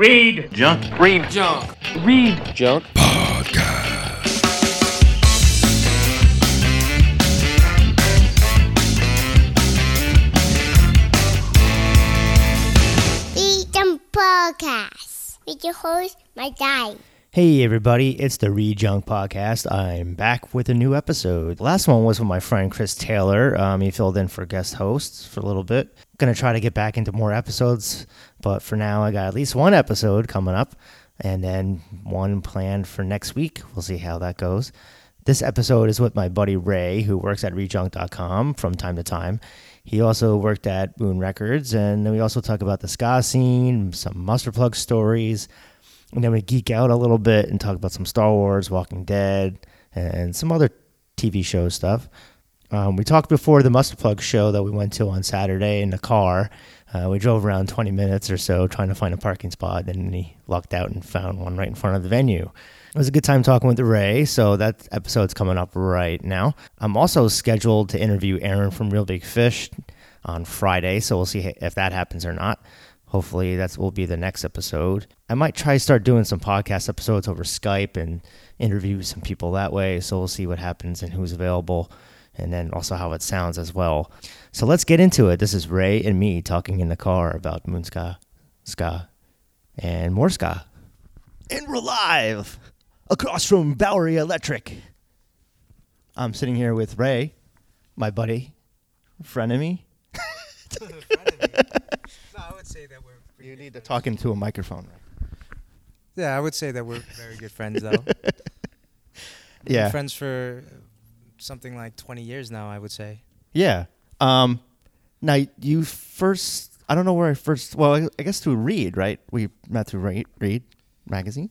Read Junk. Read junk. Read junk. Freedom Podcast with your host, my guy. Hey everybody, it's the Rejunk Podcast. I'm back with a new episode. The last one was with my friend Chris Taylor. Um, he filled in for guest hosts for a little bit. Gonna try to get back into more episodes, but for now I got at least one episode coming up, and then one planned for next week. We'll see how that goes. This episode is with my buddy Ray, who works at Rejunk.com from time to time. He also worked at Moon Records, and then we also talk about the ska scene, some Mustard Plug stories, and then we geek out a little bit and talk about some Star Wars, Walking Dead, and some other TV show stuff. Um, we talked before the Mustard Plug show that we went to on Saturday in the car. Uh, we drove around 20 minutes or so trying to find a parking spot, and he lucked out and found one right in front of the venue. It was a good time talking with Ray, so that episode's coming up right now. I'm also scheduled to interview Aaron from Reel Big Fish on Friday, so we'll see if that happens or not. Hopefully, that will be the next episode. I might try to start doing some podcast episodes over Skype and interview some people that way. So we'll see what happens and who's available, and then also how it sounds as well. So let's get into it. This is Ray and me talking in the car about Moon Ska, Ska, and more Ska. And we're live across from Bowery Electric. I'm sitting here with Ray, my buddy, friend of me. No, I would say that we're. You need to talk into a microphone. Yeah, I would say that we're very good friends, though. We've Yeah. friends for something like 20 years now, I would say. Yeah. Um, now you first, I don't know where I first. Well, I, I guess through Read, right? We met through Read, Read magazine.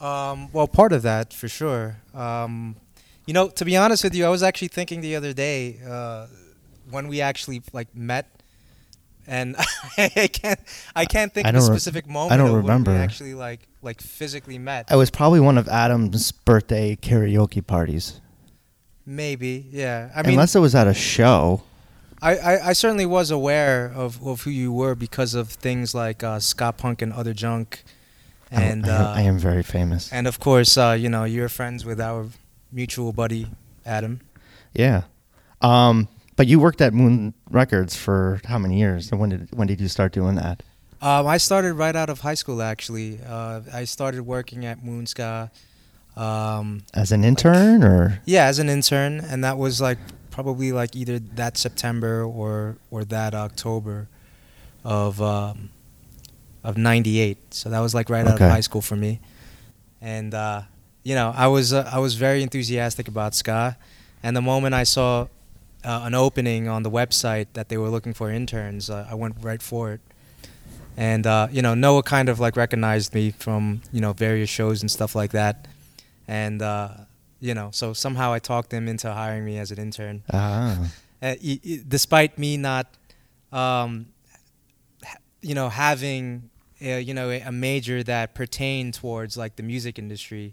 Um, well, part of that for sure. Um, you know, to be honest with you, I was actually thinking the other day uh, when we actually like met, and I can't, I can't think I of a don't re- specific moment. I don't of when remember. we actually like like physically met. It was probably one of Adam's birthday karaoke parties, Maybe, yeah. I mean, unless it was at a show. I, I, I certainly was aware of, of who you were because of things like uh, ska punk and other junk, and I, am- uh, I am very famous. and of course uh, you know you're friends with our mutual buddy Adam. Yeah. Um, but you worked at Moon Records for how many years? And when did when did you start doing that? Um, I started right out of high school actually. Uh, I started working at Moonska. Um, As an intern or? yeah, as an intern, and that was like probably like either that September or or that October of um, of '98. So that was like right out of high school for me, and uh, you know I was uh, I was very enthusiastic about ska, and the moment I saw uh, an opening on the website that they were looking for interns, uh, I went right for it. And uh, you know Noah kind of like recognized me from you know various shows and stuff like that, and uh, you know so somehow I talked them into hiring me as an intern Ah. uh, e- e- despite me not, um, ha- you know, having uh, you know a, a major that pertained towards like the music industry,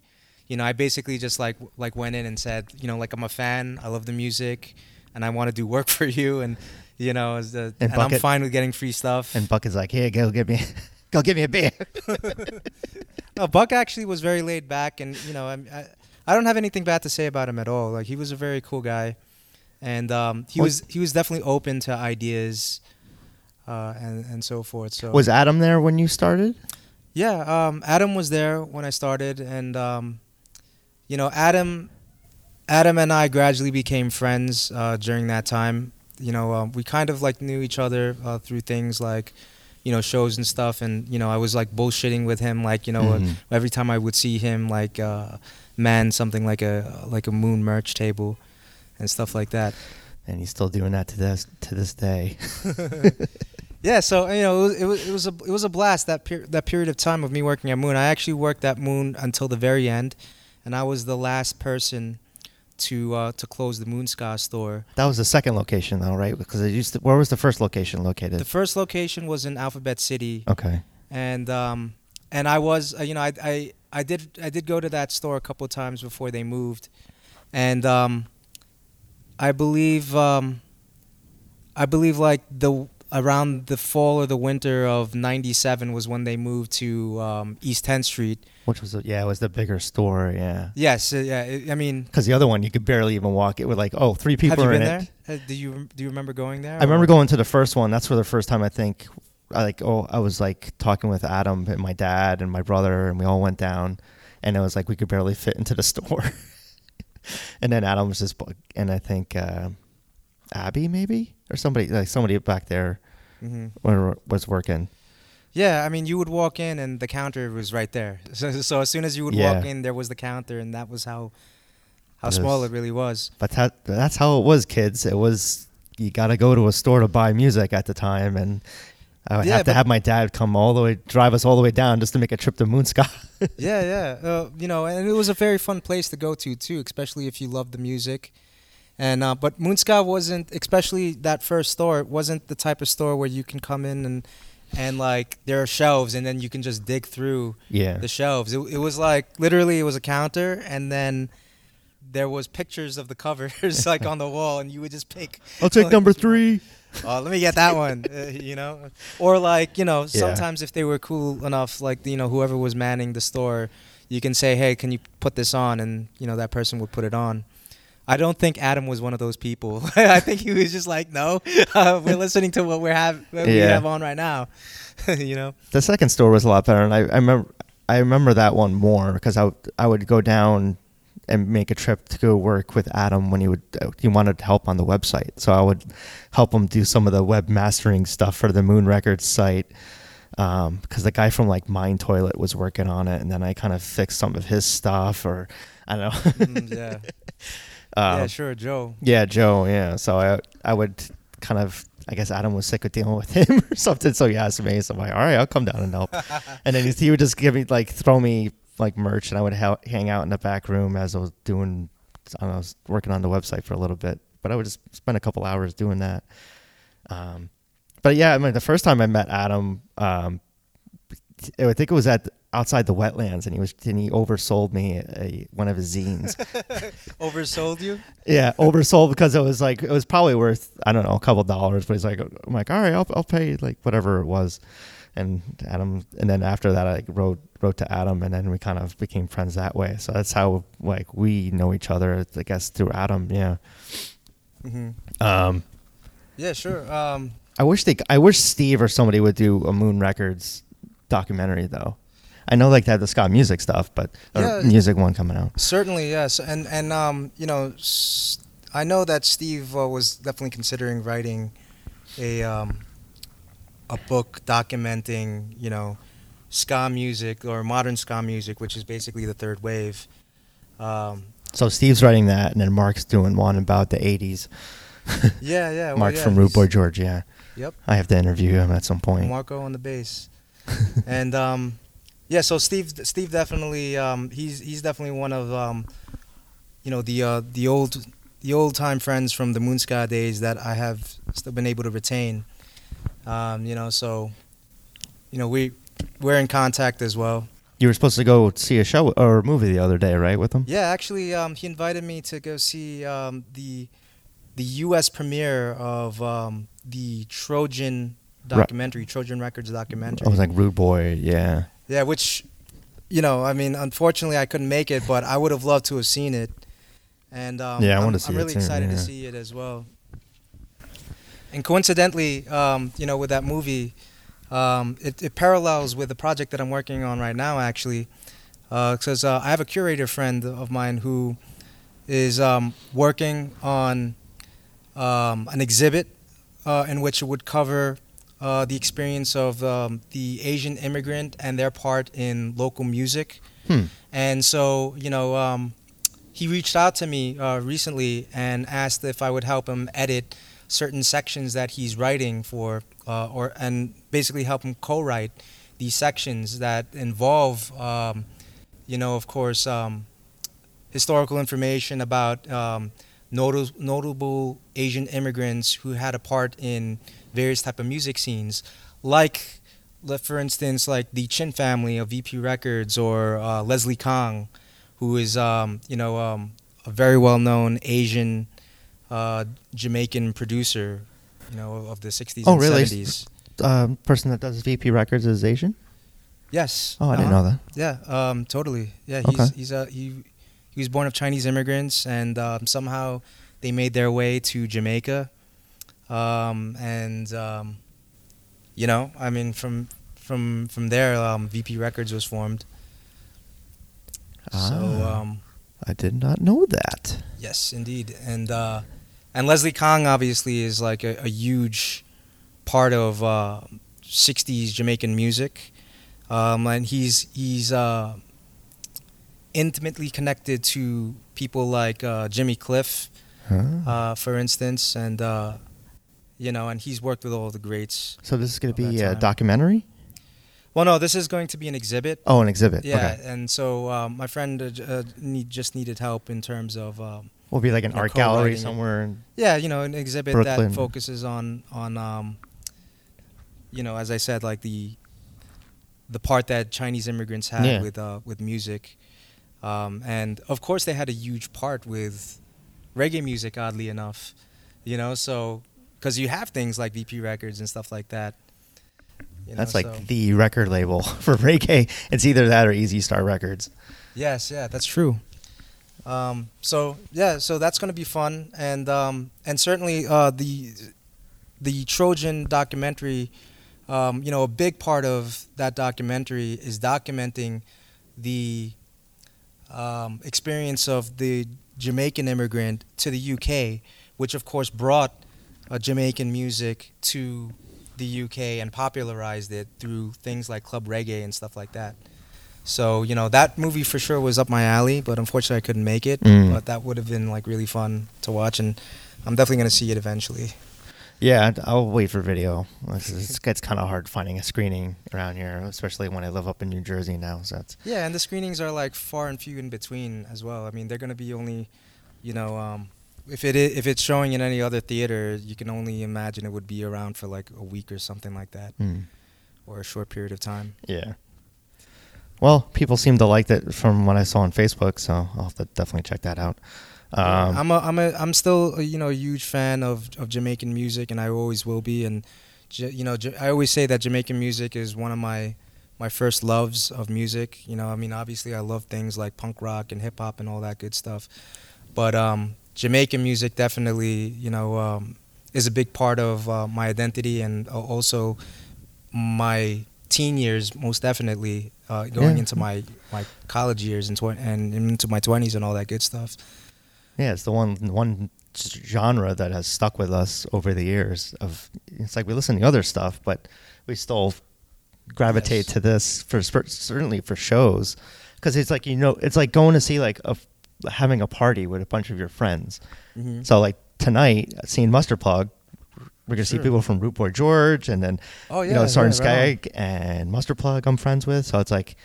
you know, I basically just like like went in and said, you know, like I'm a fan, I love the music, and I want to do work for you, and you know, And and, I'm fine with getting free stuff. And Buck is like, "Here, go get me, go get me a beer." No, Buck actually was very laid back, and you know, I'm, I I don't have anything bad to say about him at all. Like he was a very cool guy, and um, he was he was definitely open to ideas, uh, and and so forth. So Was Adam there when you started? yeah, um, Adam was there when I started, and um, you know, Adam, Adam and I gradually became friends uh, during that time. You know, um, we kind of like knew each other uh, through things like, you know, shows and stuff, and you know, I was like bullshitting with him, like you know, uh, Mhm. every time I would see him, like uh, man something like a like a moon merch table, and stuff like that. And he's still doing that to this to this day. Yeah, so you know, it was it was, it was a it was a blast that per- that period of time of me working at Moon. I actually worked at Moon until the very end, and I was the last person to uh, to close the Moon store. That was the second location, though, right? Because it used to. Where was the first location located? The first location was in Alphabet City, okay. and um, and I was uh, you know I, I I did I did go to that store a couple of times before they moved, and um, I believe um, I believe like the around the fall or the winter of '97 was when they moved to um, East 10th Street. Which was yeah, it was the bigger store. Yeah. Yes, uh, yeah. it- I mean, Because the other one, you could barely even walk. It was like, oh, three people have you are been in there? it. Uh, Do you do you remember going there? I remember going to the first one. That's where the first time I think, I like, oh, I was like talking with Adam and my dad and my brother, and we all went down, and it was like we could barely fit into the store. and then Adam was just, bu- and I think uh, Abby maybe or somebody like somebody back there Mhm. were- was working. Yeah, I mean, you would walk in and the counter was right there. So, so as soon as you would Yeah. walk in, there was the counter, and that was how how It small was- it really was. But that that's how it was, kids. It was you got to go to a store to buy music at the time, and I would Yeah, have to have my dad come all the way, drive us all the way down just to make a trip to Moonska. yeah, yeah. Uh, you know, and it was a very fun place to go to too, especially if you love the music. And uh, but Moonska wasn't, especially that first store. It wasn't the type of store where you can come in and and like there are shelves, and then you can just dig through yeah, the shelves. It, it was like literally it was a counter, and then there was pictures of the covers like on the wall, and you would just pick. I'll take like, number three. Oh, let me get that one. Uh, you know, or like you know, Yeah. sometimes if they were cool enough, like you know, whoever was manning the store, you can say, "Hey, can you put this on?" And you know, that person would put it on. I don't think Adam was one of those people. I think he was just like, "No, uh, we're listening to what we're have what we have on right now." you know. The second store was a lot better, and I, I remember I remember that one more because I would- I would go down and make a trip to go work with Adam when he would he wanted help on the website, so I would help him do some of the web mastering stuff for the Moon Records site. Because the guy from like Mind Toilet was working on it, and then I kind of fixed some of his stuff, or I don't know. Mm, yeah. Um, yeah, sure, Joe. Yeah, Joe. Yeah. So I I would kind of I guess Adam was sick of dealing with him or something. So he asked me. So I'm like, all right, I'll come down and help. and then he, would just give me like throw me like merch, and I would ha- hang out in the back room as I was doing. I, don't know, I was working on the website for a little bit, but I would just spend a couple hours doing that. Um, but yeah, I mean, the first time I met Adam, um, I think it was at outside the wetlands, and he was and he oversold me a, one of his zines. Oversold you? Yeah, oversold because it was like it was probably worth I don't know a couple dollars, but he's like I'm like all right, I'll I'll pay like whatever it was, and Adam and then after that I like, wrote wrote to Adam and then we kind of became friends that way. So that's how like we know each other I guess through Adam. Yeah. hmm Um, Yeah, sure. Um, I wish they I wish Steve or somebody would do a Moon Records documentary though. I know like they have the ska music stuff, but Yeah. music one coming out. Certainly, yes, and and um, you know, s- I know that Steve uh, was definitely considering writing a um, a book documenting, you know, ska music or modern ska music, which is basically the third wave. Um, So Steve's writing that, and then Mark's doing one about the '80s. yeah, yeah. well, Mark yeah, from Rude Boy George, yeah. Yep. I have to interview him at some point. Marco on the bass, and um, yeah. So Steve, Steve definitely, um, he's he's definitely one of um, you know the uh, the old the old time friends from the Moon Moonska days that I have still been able to retain. Um, you know, so you know we we're in contact as well. You were supposed to go see a show or a movie the other day, right, with him? Yeah, actually, um, he invited me to go see um, the the U.S. premiere of um, the Trojan documentary, Trojan Records documentary. I was like Rude Boy, yeah. Yeah, which, you know, I mean, unfortunately, I couldn't make it, but I would have loved to have seen it. And um, Yeah, I wanna see I'm it really too, excited yeah. to see it as well. And coincidentally, um, you know, with that movie, um, it, it parallels with the project that I'm working on right now, actually. Because uh, I have a curator friend of mine who is um, working on um, an exhibit uh, in which it would cover uh, the experience of um, the Asian immigrant and their part in local music. Hmm. And so, you know, um, he reached out to me uh, recently and asked if I would help him edit certain sections that he's writing for, uh, or and basically help him co-write these sections that involve, um, you know, of course, um, historical information about um, notable, notable Asian immigrants who had a part in various type of music scenes, like, for instance, like the Chin family of VP Records or uh, Leslie Kong, who is, um, you know, um, a very well-known Asian uh, Jamaican producer. you know, of the 60s Oh, and really? 70s. Um, person that does VP Records is Asian. Yes. Oh, I didn't Uh-huh. know that. Yeah, um, totally. Yeah, he's Okay. he's a he he was born of Chinese immigrants, and um, somehow they made their way to Jamaica, um, and um, you know, I mean, from from from there, um, VP Records was formed. So Ah. um, I did not know that. yes, indeed, and uh, and Leslie Kong obviously is like a, a huge part of uh, '60s Jamaican music, um, and he's he's uh, intimately connected to people like uh, Jimmy Cliff, Huh. uh, for instance, and uh, you know, and he's worked with all the greats. so this is going to be a documentary. Well, no, this is going to be an exhibit. Oh, an exhibit. Yeah, Okay. and so um, my friend uh, uh, need, just needed help in terms of um, Will be like an art gallery somewhere. In, yeah, you know, an exhibit Brooklyn. that focuses on on um, you know, as I said, like the the part that Chinese immigrants had Yeah. with uh, with music, um, and of course they had a huge part with reggae music. Oddly enough, you know, so because you have things like VP Records and stuff like that. you that's know, like so- the record label for reggae. It's either that or Easy Star Records. Yes, yeah, that's true. Um, so yeah, so that's going to be fun, and um, and certainly uh, the the Trojan documentary. Um, you know, a big part of that documentary is documenting the um, experience of the Jamaican immigrant to the UK, which of course brought uh, Jamaican music to the UK and popularized it through things like club reggae and stuff like that. So you know that movie for sure was up my alley, but unfortunately I couldn't make it. Mm. But that would have been like really fun to watch, and I'm definitely gonna see it eventually. Yeah, I'll wait for video. It's, it's, it's kind of hard finding a screening around here, especially when I live up in New Jersey now. So that's Yeah, and the screenings are like far and few in between as well. I mean, they're gonna be only, you know, um, if it if it's showing in any other theater, you can only imagine it would be around for like a week or something like that, mm, or a short period of time. yeah. Well, people seem to like that from what I saw on Facebook, so I'll have to definitely check that out. Um, I'm a, I'm a, I'm still a, you know a huge fan of, of Jamaican music, and I always will be. And you know, I always say that Jamaican music is one of my my first loves of music. You know, I mean, obviously, I love things like punk rock and hip hop and all that good stuff, but um, Jamaican music definitely, you know, um, is a big part of uh, my identity and also my teen years, most definitely, uh, going Yeah. into my my college years and tw- and into my twenties and all that good stuff. Yeah, it's the one one genre that has stuck with us over the years. Of it's like we listen to other stuff, but we still gravitate Yes. to this for for- certainly for shows because it's like you know it's like going to see like a having a party with a bunch of your friends. Mhm. So like tonight, seeing Mustard Plug, we're gonna see people from Rude Boy George, and then Oh you know yeah, Sergeant yeah, right. And Mustard Plug. I'm friends with, so it's like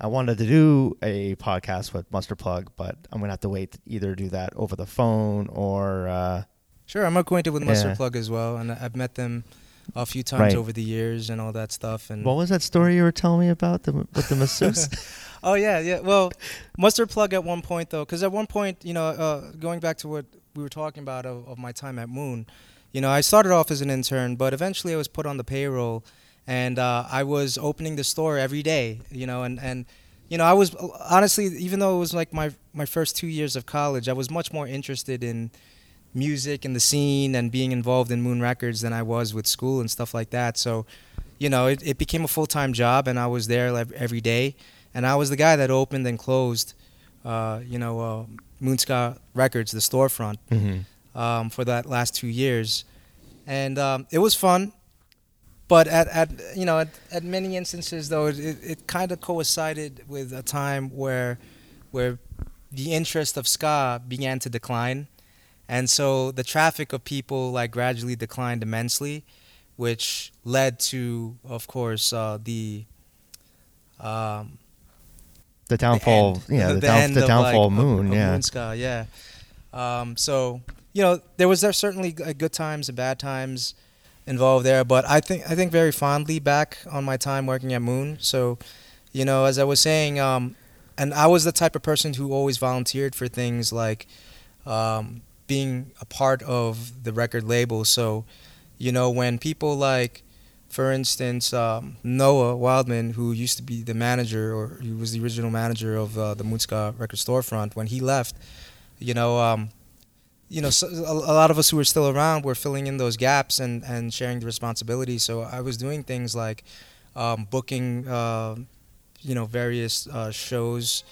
I wanted to do a podcast with Mustard Plug, but I'm gonna have to wait to either do that over the phone or uh, Sure, I'm acquainted with Yeah. Plug as well, and I've met them a few times Right. over the years and all that stuff. And what was that story you were telling me about the with the masseuse? oh yeah, yeah. Well, Mustard Plug at one point though, because at one point, you know, uh, going back to what we were talking about of, of my time at Moon, you know, I started off as an intern, but eventually I was put on the payroll, and uh, I was opening the store every day, you know, and and you know, I was honestly, even though it was like my my first two years of college, I was much more interested in music and the scene and being involved in Moon Records than I was with school and stuff like that. So, you know, it, it became a full time job, and I was there like, every day, and I was the guy that opened and closed, uh, you know, uh, Moonska Records, the storefront, hmm um, for that last two years, and um, it was fun. But at, at you know at, at many instances though it, it, it kind of coincided with a time where where the interest of ska began to decline and so the traffic of people like gradually declined immensely which led to of course uh, the um, The downfall, end. yeah, the, the down, the downfall like, moon, of, of yeah. Moonska, yeah. Um, so you know, there was there certainly good times and bad times involved there, but I think I think very fondly back on my time working at Moon. So, you know, as I was saying, um, and I was the type of person who always volunteered for things like um, being a part of the record label. So, you know, when people like, for instance, um, Noah Wildman, who used to be the manager or he was the original manager of uh, the Moonska record storefront, when he left, you know, um, you know, so, a, a lot of us who were still around were filling in those gaps and, and sharing the responsibility. So I was doing things like um, booking, uh, you know, various uh, shows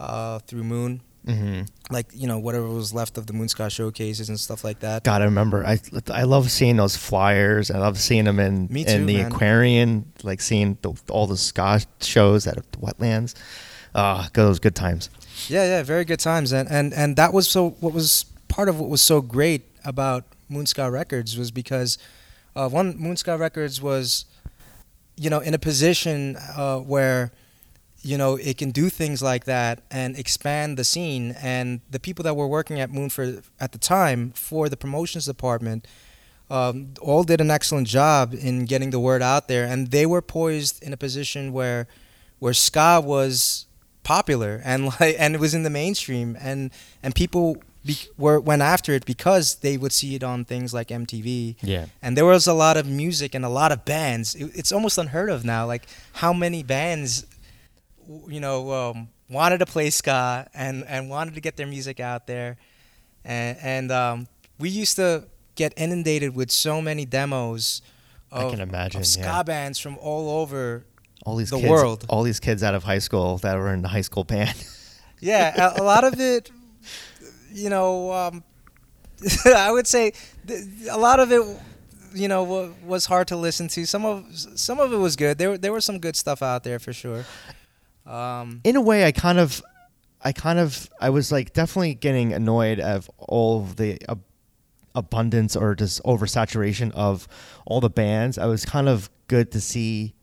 uh, through Moon, hmm like you know whatever was left of the Moonska showcases and stuff like that. Gotta remember, I I love seeing those flyers. I love seeing them in Me in the man. aquarium, like seeing the, all the ska shows at the wetlands. Ah, those good times. Yeah, yeah, very good times, and and and that was so. What was part of what was so great about Moonska Records was because uh, one Moonska Records was, you know, in a position uh, where, you know, it can do things like that and expand the scene. And the people that were working at Moon for at the time for the promotions department. Um, all did an excellent job in getting the word out there, and they were poised in a position where, where ska was popular and like and it was in the mainstream and and people be, were went after it because they would see it on things like MTV Yeah. and there was a lot of music and a lot of bands it, it's almost unheard of now like how many bands you know um, wanted to play ska and and wanted to get their music out there and and um, we used to get inundated with so many demos I of, can imagine, ska yeah. bands from all over All these The kids, world. all these kids out of high school that were in the high school band. Yeah, a, a lot of it, you know, um, I would say th- a lot of it, you know, wa- was hard to listen to. Some of some of it was good. There were there was some good stuff out there for sure. Um, in a way, I kind of, I kind of, I was like definitely getting annoyed of all of the ab- abundance or just oversaturation of all the bands. I was kind of good to see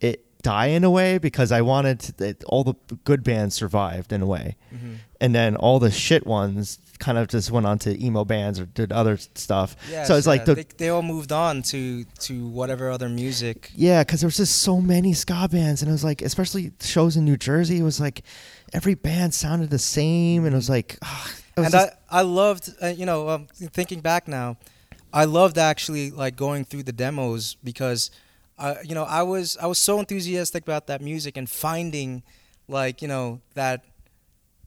it die in a way because I wanted to, all the good bands survived in a way, mhm. and then all the shit ones kind of just went on to emo bands or did other stuff. Yes, so it's like the they, they all moved on to to whatever other music. Yeah, because there was just so many ska bands, and it was like, especially shows in New Jersey, it was like every band sounded the same, and it was like, ah, it was and I, I loved uh, you know um, thinking back now i loved actually like going through the demos because uh, you know i was i was so enthusiastic about that music and finding like you know that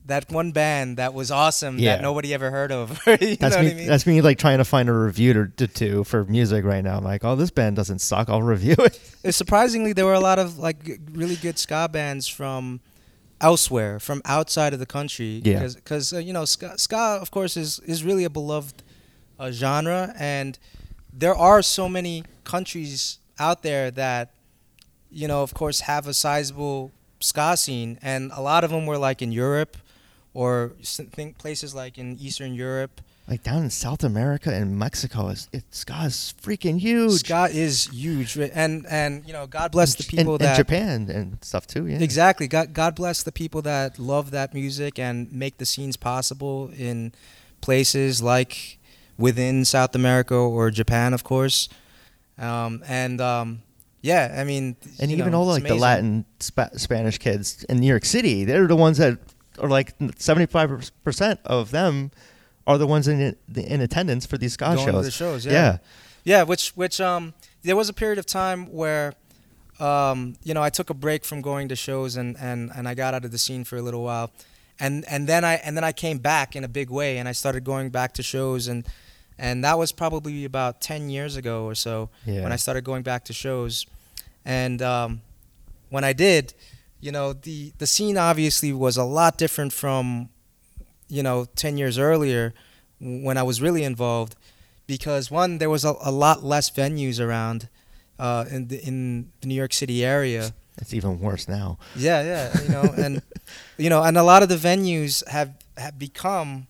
that one band that was awesome Yeah. that nobody ever heard of you know that's me. i mean That's me, like trying to find a review to, to, to for music right now. I'm like, oh, this band doesn't suck. I'll review it. Uh, surprisingly there were a lot of like really good ska bands from elsewhere from outside of the country Yeah. because uh, you know ska, ska of course is is really a beloved uh, genre and there are so many countries out there that you know of course have a sizable ska scene and a lot of them were like in Europe or think places like in Eastern Europe Like down in South America and Mexico, it's, it ska is freaking huge. ska is huge and and you know God bless the people and, that and Japan and stuff too. Yeah, Exactly. God, God bless the people that love that music and make the scenes possible in places like within South America or Japan, of course. Um, and um, yeah, I mean, and you even know, all like the. Latin Spa- Spanish kids in New York City, they're the ones that are like 75 percent of them are the ones in in attendance for these ska Going to shows. the shows, yeah. yeah. Yeah, which which um there was a period of time where um you know I took a break from going to shows and and and I got out of the scene for a little while. And and then I and then I came back in a big way and I started going back to shows and and that was probably about 10 years ago or so Yeah. when I started going back to shows. And um when I did, you know, the the scene obviously was a lot different from you know 10 years earlier when I was really involved because one there was a, a lot less venues around uh, in the in the New York City area. It's even worse now. Yeah, yeah, you know, and you know, and a lot of the venues have have become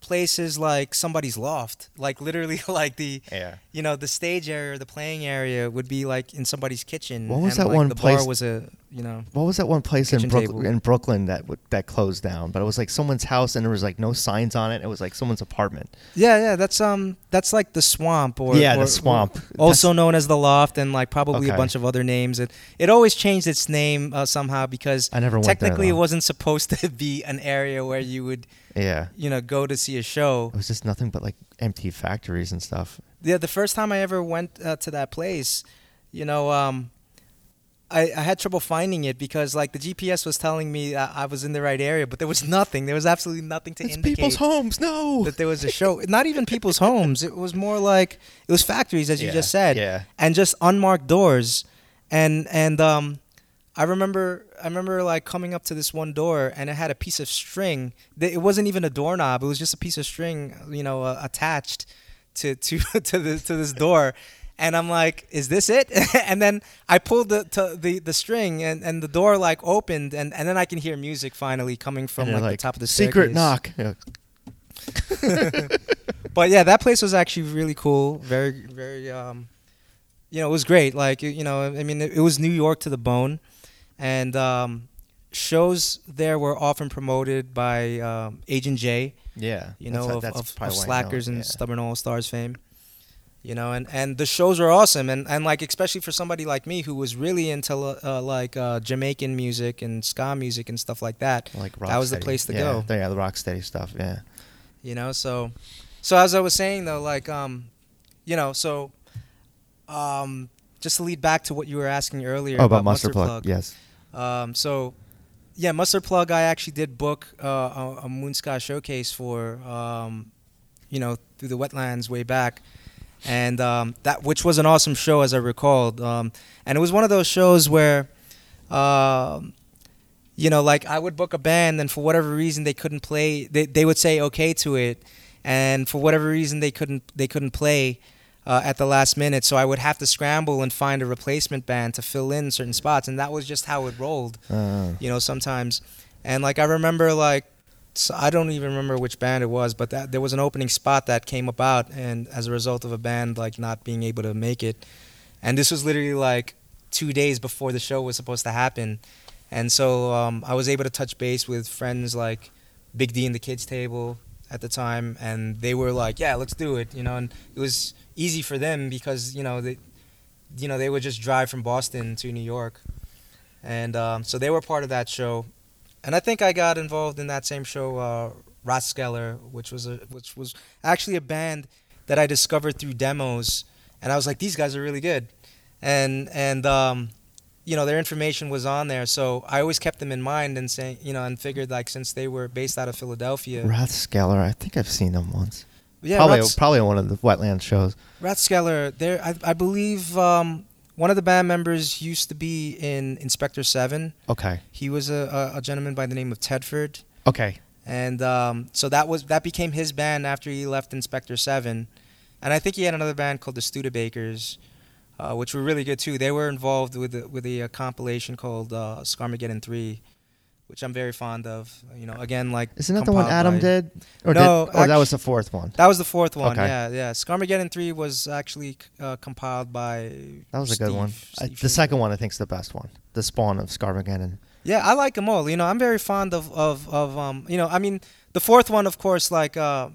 places like somebody's loft, like literally like the Yeah. You know the stage area, the playing area would be like in somebody's kitchen. What was and, that like, one the place- bar was a you know What was that one place in Brooklyn, in Brooklyn that w- that closed down? But it was like someone's house and there was like no signs on it. It was like someone's apartment. yeah yeah that's um that's like the swamp or yeah, or- the swamp. also known as the loft and like probably Okay. a bunch of other names it, it always changed its name uh, somehow because I never technically it wasn't supposed to be an area where you would yeah, you know go to see a show it was just nothing but like empty factories and stuff. Yeah, the first time I ever went uh, to that place, you know, um, I, I had trouble finding it because like the GPS was telling me I, I was in the right area, but there was nothing. There was absolutely nothing to It's indicate people's homes. No. that there was a show. Not even people's homes. It was more like it was factories, as you just said, yeah. and just unmarked doors. And and um, I remember I remember like coming up to this one door, and it had a piece of string. It wasn't even a doorknob. It was just a piece of string, you know, uh, attached to to to the to this door. And I'm like, is this it? and then I pulled the to the, the string, and, and the door like opened, and, and then I can hear music finally coming from And like, the top of the secret staircase. knock. Yeah. but yeah, that place was actually really cool. Very, very, um, you know, it was great. Like, you know, I mean, it, it was New York to the bone, and um, shows there were often promoted by um, Agent J. Yeah. You That's- know, of, that's of, of why I know Slackers and yeah. Stubborn All Stars fame. You know, and, and the shows were awesome, and, and like especially for somebody like me who was really into uh, like uh, Jamaican music and ska music and stuff like that. Like That was the place to yeah. go. Yeah, the rocksteady stuff. Yeah. you know so so as i was saying though like um you know so um just to lead back to what you were asking earlier Oh, about Mustard Plug. Yes. um so yeah mustard plug i actually did book uh, a, a moon ska showcase for um you know through the wetlands way back. And um that which was an awesome show as i recalled. Um and it was one of those shows where um you know, like I would book a band and for whatever reason they couldn't play, they, they would say okay to it, and for whatever reason they couldn't they couldn't play uh, at the last minute, so I would have to scramble and find a replacement band to fill in certain spots, and that was just how it rolled, Uh, you know, sometimes, and like I remember like. So I don't even remember which band it was, but that there was an opening spot that came about, and as a result of a band like not being able to make it, and this was literally like two days before the show was supposed to happen, and so um, I was able to touch base with friends like Big D and the Kids Table at the time, and they were like, "Yeah, let's do it," you know. And it was easy for them because you know they, you know, they would just drive from Boston to New York, and um, so they were part of that show. And I think I got involved in that same show, uh, Ratskeller, which was a which was actually a band that I discovered through demos, and I was like, these guys are really good, and and um, you know their information was on there, so I always kept them in mind and saying, you know, and figured like since they were based out of Philadelphia, Rathskeller. I think I've seen them once. yeah, probably, Rats, probably one of the wetland shows. Ratskeller, there, I, I believe um, one of the band members used to be in Inspector Seven. Okay. He was a, a, a gentleman by the name of Tedford. Okay. and um, so that was that became his band after he left Inspector Seven, and I think he had another band called the Studebakers, uh, which were really good too. They were involved with the, with a, uh compilation called uh, Skarmageddon Three, which I'm very fond of. You know, again like Isn't that the one Adam by- did? Or No, did, or that was the fourth one. That was the fourth one. Okay. Yeah, yeah. Skarmageddon Three was actually uh, compiled by. That was a good one. I, the second one, I think, is the best one. The Spawn of Skarmageddon. Yeah, I like them all. You know, I'm very fond of of of um. You know, I mean, the fourth one, of course, like uh,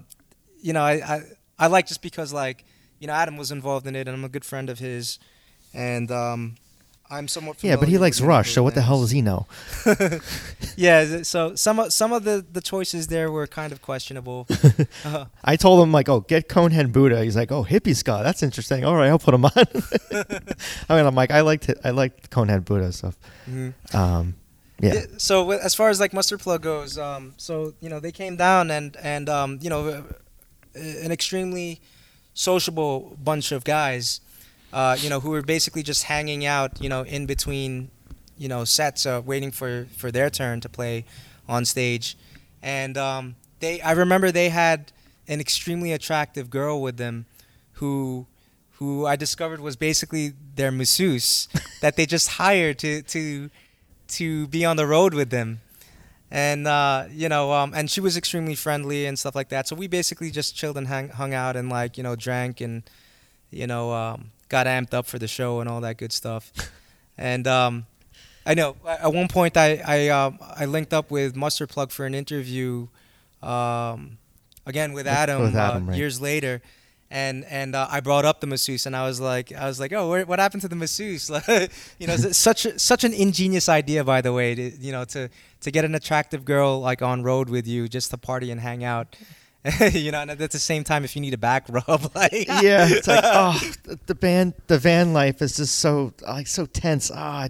you know, I I, I like just because like you know Adam was involved in it, and I'm a good friend of his, and um, I'm somewhat. Yeah, but he likes Rush, so what the hell does he know? yeah, so some of some of the the choices there were kind of questionable. uh, I told him like, "Oh, get Conehead Buddha." He's like, "Oh, hippie ska, That's interesting. All right, I'll put him on." I mean, I'm like, I liked it. I liked Conehead Buddha stuff. mhm. Um, yeah. Yeah, So as far as like mustard plug goes, um, so you know they came down and and um, you know uh, an extremely sociable bunch of guys, uh, you know who were basically just hanging out, you know, in between, you know, sets, uh, waiting for for their turn to play on stage, and um, they I remember they had an extremely attractive girl with them, who who I discovered was basically their masseuse that they just hired to to to be on the road with them and uh, you know um, and she was extremely friendly and stuff like that so we basically just chilled and hang, hung out and like you know drank and you know um, got amped up for the show and all that good stuff and um, I know at one point I I, um, I linked up with Mustard Plug for an interview um, again with With- Adam, uh, right. years later and and uh, I brought up the masseuse, and I was like, I was like, oh, where, what happened to the masseuse? you know, such such an ingenious idea, by the way, to, you know, to to get an attractive girl like on road with you just to party and hang out, you know, and at the same time, if you need a back rub, like yeah, it's like oh, the- band, the van life is just so like so tense. Ah,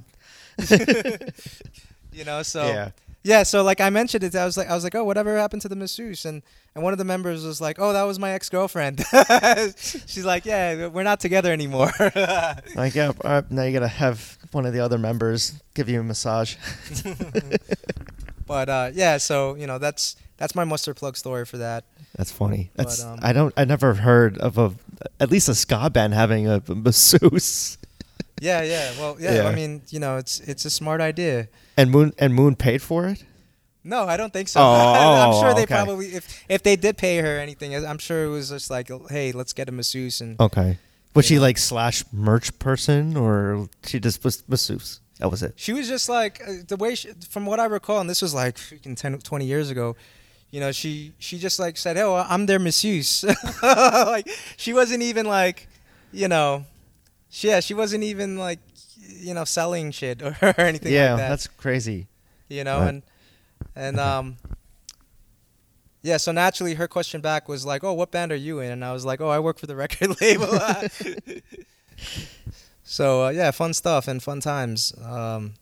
you know, so yeah, Yeah, so like I mentioned it, I was like, I was like, oh, whatever happened to the masseuse? And and one of the members was like, oh, that was my ex girlfriend. She's like, yeah, we're not together anymore. like yeah. Uh, now you gotta have one of the other members give you a massage. but uh, yeah, so you know that's that's my mustard plug story for that. That's funny. But, That's um, I don't I never heard of a at least a ska band having a masseuse. Yeah, yeah. Well, yeah. Yeah. I mean, you know, it's it's a smart idea. And Moon and Moon paid for it. No, I don't think so. Oh, I'm oh, sure they okay. probably if if they did pay her anything, I'm sure it was just like, hey, let's get a masseuse and Okay. Was she Yeah. like slash merch person or she just was masseuse? That was it. She was just like uh, the way, she, from what I recall, and this was like freaking 10, 20 years ago. You know, she she just like said, "Oh, I'm their masseuse." like she wasn't even like, you know, yeah, she wasn't even like, you know, selling shit or anything yeah, like that. that's crazy. you know, Right. and and um, yeah. So naturally, her question back was like, "Oh, what band are you in?" And I was like, "Oh, I work for the record label." so uh, yeah, fun stuff and fun times. Um,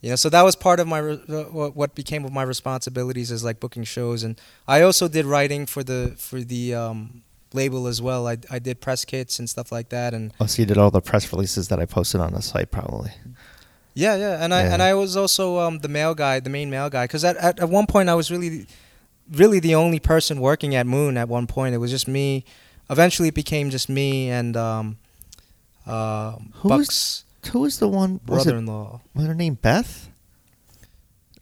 you know, so that was part of my re- uh, what what became of my responsibilities as like booking shows, and I also did writing for the for the um, label as well. I I did press kits and stuff like that, and Oh, so you did all the press releases that I posted on the site, probably. Yeah, yeah, and I Yeah. and I was also um, the mail guy, the main mail guy, because at, at at one point I was really, really the only person working at Moon. At one point, it was just me. Eventually, it became just me and um, uh, Who was Buck's Who was the one? Was it brother-in-law. was her name Beth?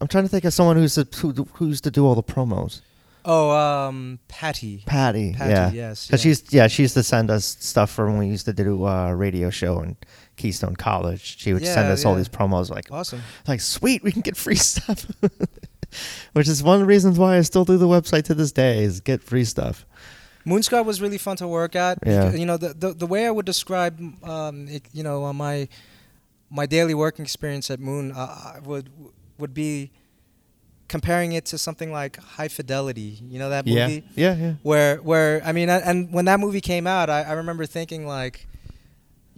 I'm trying to think of someone who's to, who, who used to do all the promos. Oh, um, Patty. Patty, Patty, yeah. yes. Cause yeah. she's yeah, she used to send us stuff from when we used to do a radio show in Keystone College. She would send Yeah, us all these promos like awesome. like sweet, we can get free stuff. Which is one of the reasons why I still do the website to this day is get free stuff. Moonska was really fun to work at. Yeah. You know, the, the the way I would describe, um, it, you know, uh, my my daily working experience at Moon uh, would would be comparing it to something like High Fidelity. You know that movie Yeah, yeah, yeah. where where I mean, and- and when that movie came out, I, I remember thinking like.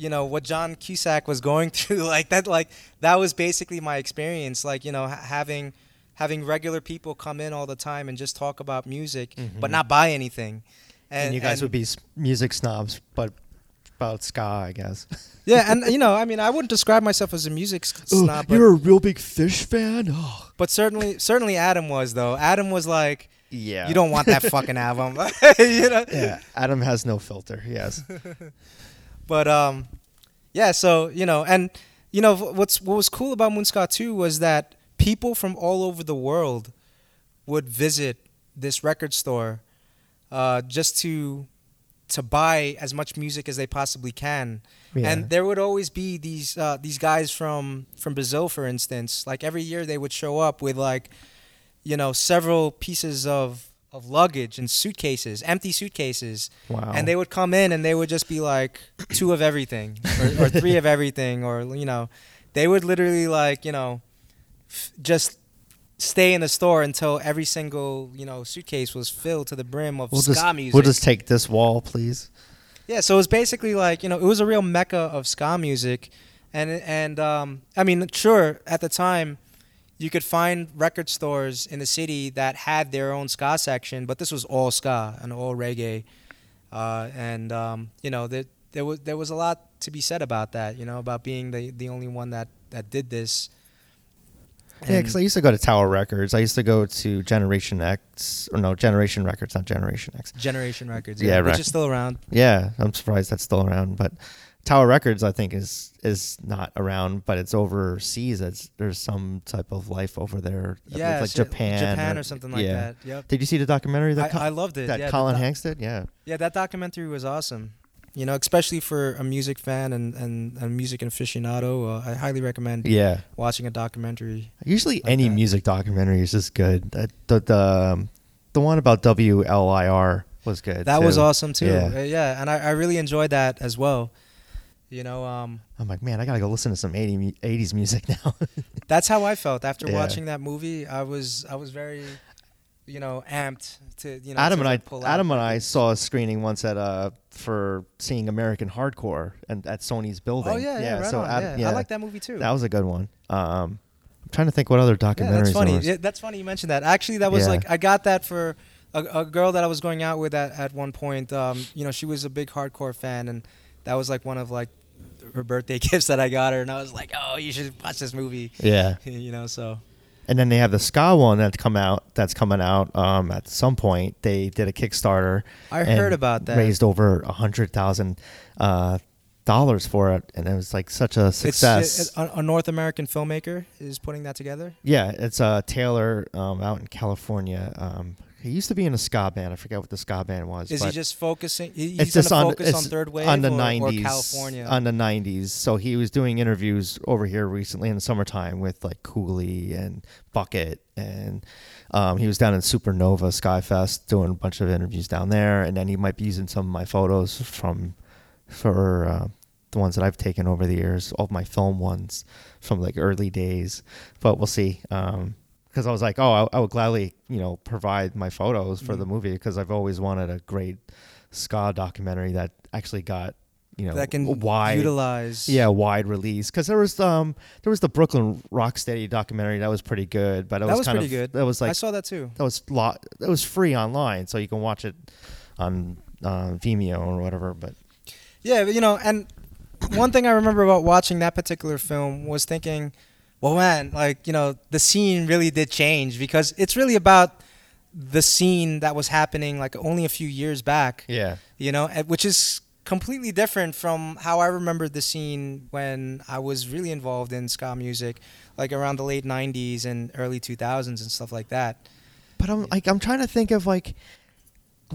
You know what John Cusack was going through, like that, like that was basically my experience. Like you know, ha- having having regular people come in all the time and just talk about music, but Mhm. not buy anything. And, you guys would be music snobs, but about ska, I guess. Yeah, and you know, I mean, I wouldn't describe myself as a music s- you're a Reel Big Fish fan? Oh. but certainly, certainly Adam was though. Adam was like, Yeah. "You don't want that fucking album," you know. Yeah, Adam has no filter. Yes. But um, yeah. So you know, and you know, what's what was cool about Moonska too was that people from all over the world would visit this record store uh, just to to buy as much music as they possibly can. Yeah. And there would always be these uh, these guys from from Brazil, for instance. Like every year, they would show up with like, you know, several pieces of of luggage and suitcases, empty suitcases, wow. and they would come in and they would just be like two of everything or, or three of everything, or you know, they would literally like you know, f- just stay in the store until every single you know suitcase was filled to the brim of we'll ska just music. we'll just take this wall, please. Yeah, so it was basically like you know it was a real mecca of ska music, and and um, I mean sure at the time, you could find record stores in the city that had their own ska section, but this was all ska and all reggae, uh, and um, you know there there was there was a lot to be said about that, you know about being the the only one that that did this. Yeah, because I used to go to Tower Records. I used to go to Generation X, or no, Generation Records, not Generation X. Generation Records, Yeah, which rec- is still around. Yeah, I'm surprised that's still around. But Tower Records, I think, is is not around, but it's overseas. It's, there's some type of life over there, Yeah, like shit, Japan, Japan or, something like yeah. that. Yep. Did you see the documentary that I, Co- I loved it. that yeah, Colin doc- Hanks did? Yeah, Yeah, that documentary was awesome. You know, especially for a music fan and, and a music aficionado, uh, I highly recommend yeah. watching a documentary. Usually, Like any that. music documentary is just good. That the the um, the one about WLIR was good. That was awesome too. Yeah. Uh, yeah, and I, I really enjoyed that as well. You know, um, I'm like, man, I gotta go listen to some 80, 80s music now. that's how I felt after Yeah. watching that movie. I was I was very, you know amped to you know. Adam and I, pull out. Adam and I saw a screening once at uh for seeing American Hardcore and at Sony's building. Oh yeah, yeah, right so on. Adam- yeah. I like that movie too. That was a good one. Um, I'm trying to think what other documentaries. Yeah, that's funny. Yeah, that's funny you mentioned that. Actually, that was Yeah. like I got that for a, a girl that I was going out with at, at one point. Um, you know, she was a big hardcore fan, and that was like one of like her birthday gifts that I got her, and I was like, oh, you should watch this movie. Yeah. you know, so And then they have the ska one that's come out. That's coming out. Um, at some point they did a Kickstarter. I and heard about that. Raised over a hundred thousand uh, dollars for it, and it was like such a success. It's, a, a North American filmmaker is putting that together. yeah, it's uh, Taylor um, out in California. Um, he used to be in a ska band. I forget what the ska band was. Is he just focusing? He's it's just on focus on third wave on the or, or 90s California. on the 90s so he was doing interviews over here recently in the summertime with like cooley and bucket and um, he was down in supernova ska fest doing a bunch of interviews down there and then he might be using some of my photos from for uh, the ones that i've taken over the years all of my film ones from like early days but we'll see um, because I was like, oh, I, I would gladly, you know, provide my photos for the Mhm. movie because I've always wanted a great ska documentary that actually got, you know, that can wide, utilize. yeah, wide release. Because there was um there was the Brooklyn Rocksteady documentary that was pretty good, but it That was, was kind pretty of good. that was like I saw that too. that was lot that was free online, so you can watch it on uh, Vimeo or whatever. But Yeah, you know, and one thing I remember about watching that particular film was thinking, well, man, like you know, the scene really did change because it's really about the scene that was happening like only a few years back. yeah, You know, which is completely different from how I remembered the scene when I was really involved in ska music, like around the late '90s and early 2000s and stuff like that. but I'm like I'm trying to think of like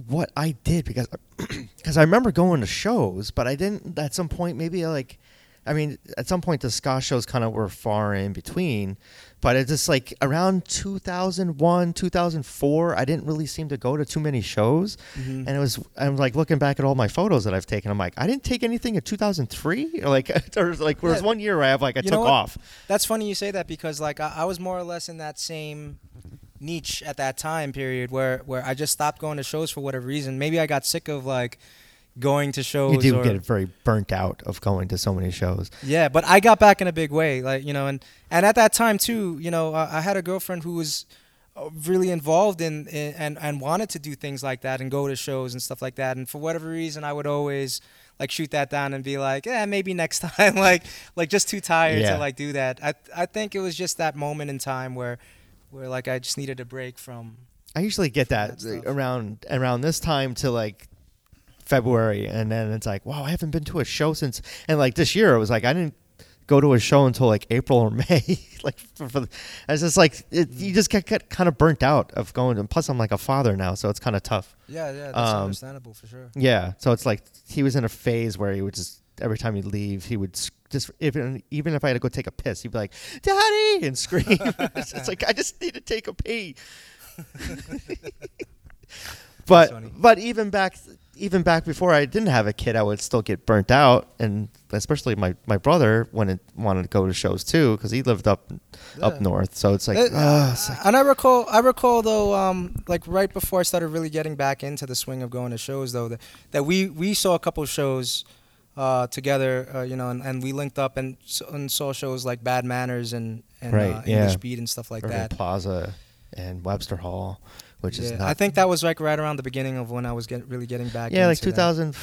what I did because because I remember going to shows, but I didn't at some point maybe like I mean at some point the ska shows kind of were far in between, but it's just like around 2001 2004 I didn't really seem to go to too many shows, Mhm. and it was I'm like looking back at all my photos that I've taken I'm like I didn't take anything in 2003 or like or like there was Yeah. one year where I have like I You took off That's funny you say that because like I, I was more or less in that same niche at that time period where where I just stopped going to shows for whatever reason. Maybe I got sick of like going to shows. you do or, get very burnt out of going to so many shows Yeah, but I got back in a big way, like you know, and and at that time too, you know, I, I had a girlfriend who was uh, really involved in, in and and wanted to do things like that and go to shows and stuff like that. And for whatever reason, I would always like shoot that down and be like, yeah, maybe next time, like like just too tired Yeah. to like do that. I I think it was just that moment in time where where like I just needed a break from. I usually get that that around around this time to like February, and then it's like, wow, I haven't been to a show since. And like this year, it was like I didn't go to a show until like April or May. like for, for the, it's just like it, you just get, get kind of burnt out of going. And plus, I'm like a father now, so it's kind of tough. Yeah, yeah, that's Um, understandable for sure. Yeah, so it's like he was in a phase where he would just every time he'd leave, he would just even even if I had to go take a piss, he'd be like, "Daddy!" and scream. it's just like I just need to take a pee. but but even back even back before I didn't have a kid, I would still get burnt out, and especially my my brother when it wanted to go to shows too because he lived up Yeah. up north. So it's like, Uh, ah, it's like- and I recall, I recall though, um, like right before I started really getting back into the swing of going to shows, though, that, that we we saw a couple shows uh, together, uh, you know, and, and we linked up and, and saw shows like Bad Manners and, and Right, uh, yeah. English Beat and stuff like Irving that. Plaza and Webster Hall, which is Yeah, not I think that was like right around the beginning of when I was get, really getting back. yeah like into that. 2000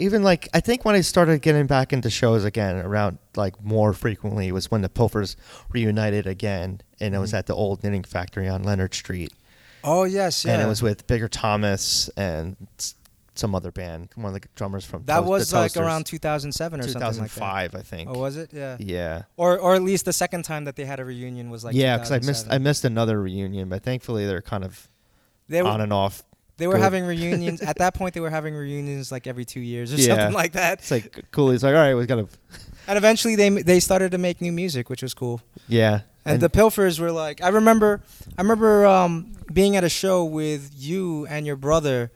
even like i think when i started getting back into shows again around like more frequently was when the pilfers reunited again and it was Mhm. at the old knitting factory on leonard street Oh yes, yeah. and it was with bigger thomas and some other band one of the drummers from that the was like around 2007 or something like that. 2005 i think Oh, was it? Yeah. yeah Or or at least the second time that they had a reunion was like yeah because i missed i missed another reunion but thankfully they're kind of They were, on and off They were having reunions at that point. They were having reunions like every two years or Yeah. something like that. it's like cool It's like all right we gotta And eventually, they they started to make new music, which was cool. yeah And, the Pilfers were like, I remember, I remember um, being at a show with you and your brother,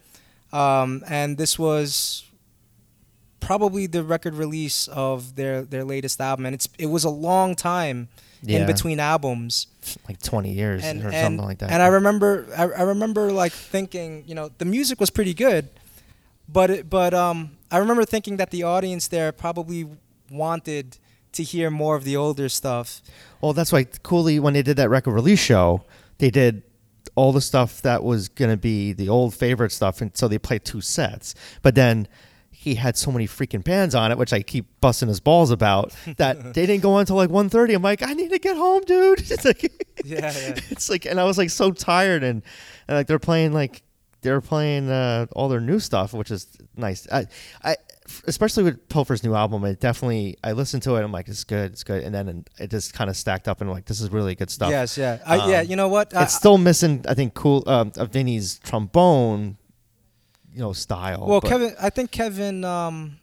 um, and this was probably the record release of their their latest album, and it's it was a long time Yeah. in between albums. like 20 years and or and, something like that. and I remember I, I remember like thinking, you know, the music was pretty good, but it, but um I remember thinking that the audience there probably wanted to hear more of the older stuff. Well, that's why Cooley, when they did that record release show, they did all the stuff that was going to be the old favorite stuff. And so they played two sets. But then he had so many freaking bands on it, which I keep busting his balls about, that they didn't go on until like 1.30. I'm like, I need to get home, dude. It's like, Yeah, yeah. it's like, and I was like so tired. And, and like they're playing like, they're playing uh, all their new stuff, which is nice. I, I, especially with Pilfer's new album, it definitely I listened to it. I'm like, it's good, it's good, and then it just kind of stacked up and I'm like, this is really good stuff. Yes, yeah. I, yeah, Um, you know what? I- it's still missing, I think, cool um, uh, Vinny's trombone, you know, style. well, Kevin I think Kevin um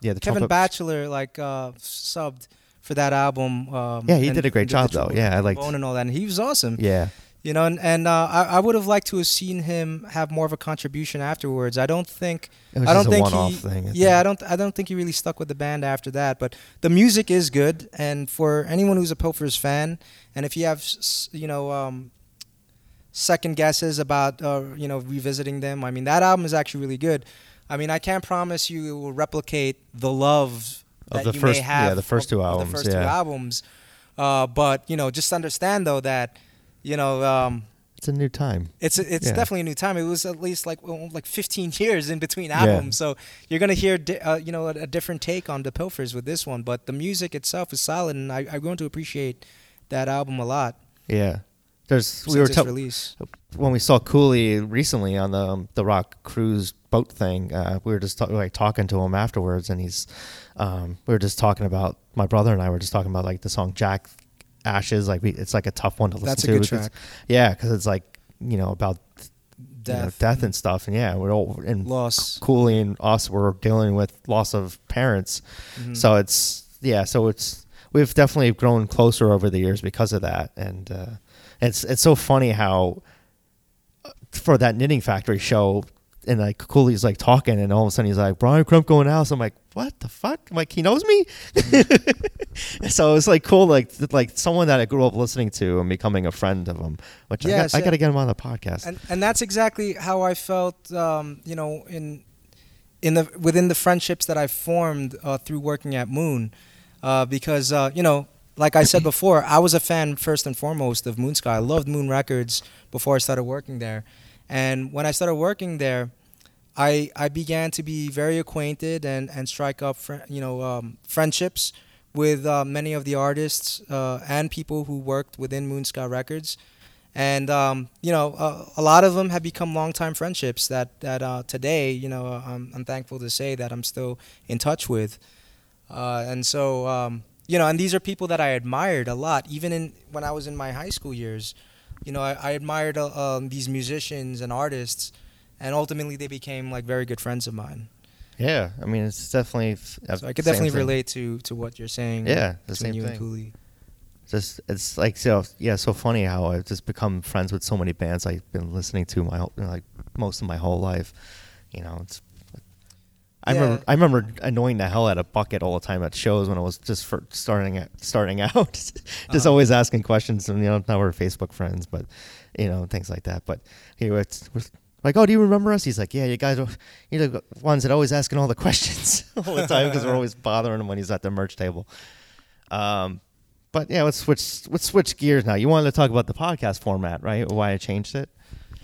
yeah, the Kevin Batchelor like uh subbed for that album um Yeah, he and did a great job, though. Yeah, I liked- and all that and he was awesome. Yeah, You know, and, and uh, I, I would have liked to have seen him have more of a contribution afterwards. I don't think it was I don't think one-off he, thing. I yeah, I don't I don't think he really stuck with the band after that. But the music is good, and for anyone who's a Pilfers fan, and if you have you know um, second guesses about uh, you know revisiting them, I mean that album is actually really good. I mean I can't promise you it will replicate the love Of that the you first- may have yeah, the first two albums, The first two albums, uh, but you know just understand though that you know. Um, it's a new time. it's it's Yeah. definitely a new time. It was at least like well, like 15 years in between Yeah. albums, so you're gonna hear di- uh, you know a, a different take on the Pilfers with this one. But the music itself is solid, and I, I'm going to appreciate that album a lot. Yeah, there's we were release. when we saw Cooley recently on the um, the Rock Cruise boat thing, uh, we were just ta- like talking to him afterwards, and he's um, we were just talking about my brother and I were just talking about like the song Jack Ashes, like we, it's like a tough one to listen to. That's a to. good track. Yeah, because it's like you know about you know, Death, death and stuff, and yeah, we're all and loss. Cooley and us were dealing with loss of parents, Mhm. so it's yeah, so it's we've definitely grown closer over the years because of that, and uh, it's it's so funny how uh, for that knitting factory show. And like Cooley's like talking, and all of a sudden he's like, "Brian Crump going out." So I'm like, "What the fuck?" I'm like, "He knows me." so it's like cool, like like someone that I grew up listening to and becoming a friend of him. Which Yes, I, got, I got to get him on the podcast. and and that's exactly how I felt. Um, you know, in in the within the friendships that I formed uh, through working at Moon, uh, because uh, you know, like I said before, I was a fan first and foremost of Moon Ska. I loved Moon Records before I started working there, and when I started working there. I, I began to be very acquainted and, and strike up fri you know um, friendships with uh, many of the artists uh, and people who worked within Moon Ska Records and um, you know uh, a lot of them have become longtime friendships that that uh, today you know uh, I'm, I'm thankful to say that I'm still in touch with uh, and so um, you know and these are people that I admired a lot even in when I was in my high school years you know I, I admired uh, um, these musicians and artists and ultimately they became like very good friends of mine yeah, I mean, it's definitely. f- so I could definitely thing. relate to to what you're saying Yeah, the same you thing. and Cooley just it's like so yeah so funny how i've just become friends with so many bands i've been listening to my whole- like most of my whole life you know it's I Yeah. remember I remember annoying the hell out of Bucket all the time at shows when I was just for starting starting out, just Uh-huh. always asking questions and you know now we're Facebook friends, but you know things like that. But he was was like, "Oh, do you remember us?" He's like, "Yeah, you guys are you're the ones that always asking all the questions all the time because we're always bothering him when he's at the merch table." Um, but yeah, let's switch let's switch gears now. You wanted to talk about the podcast format, right? Why I changed it?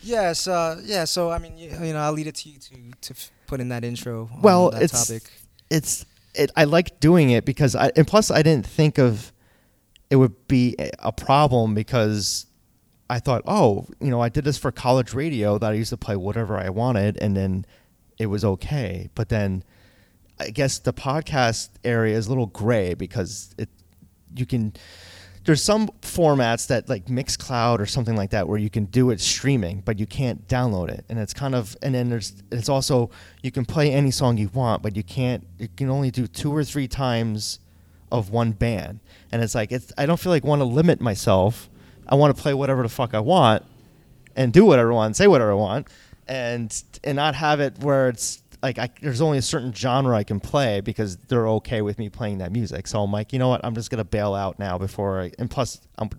Yes, uh, yeah. So I mean, you, you know, I'll leave it to you to to f- put in that intro. on Well, that it's- topic. it's it, I like doing it because I and plus I didn't think of it would be a- a problem because I thought, oh, you know, I did this for college radio that I used to play whatever I wanted and then it was okay. But then I guess the podcast area is a little gray because it you can there's some formats that like Mixcloud or something like that where you can do it streaming, but you can't download it. And it's kind of and then there's it's also you can play any song you want, but you can't you can only do two or three times of one band. And it's like it's I don't feel like want to limit myself. I want to play whatever the fuck I want and do whatever I want, say whatever I want, and and not have it where it's like I, there's only a certain genre I can play because they're okay with me playing that music. So I'm like, you know what? I'm just gonna bail out now before I. And plus, I'm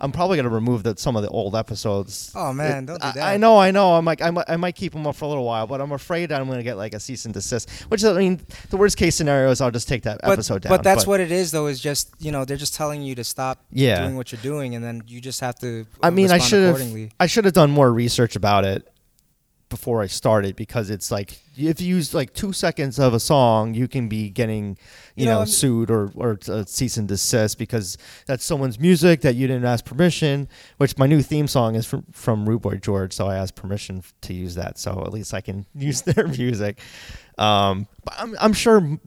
I'm probably gonna remove the, some of the old episodes. Oh, man, don't do I, that. I know, I know. I'm like, I might, I might keep them up for a little while, but I'm afraid I'm gonna get like a cease and desist. Which I mean, the worst case scenario is I'll just take that but, episode down. but that's what it is, though. Is just you know they're just telling you to stop Yeah. doing what you're doing, and then you just have to. I mean, I should have. I should have done more research about it before I started because it's like if you use like two seconds of a song, you can be getting you, You know, know, sued or or uh, cease and desist because that's someone's music that you didn't ask permission. Which my new theme song is from from Rude Boy George, so I asked permission to use that, so at least I can use their music. Um, but I'm I'm sure.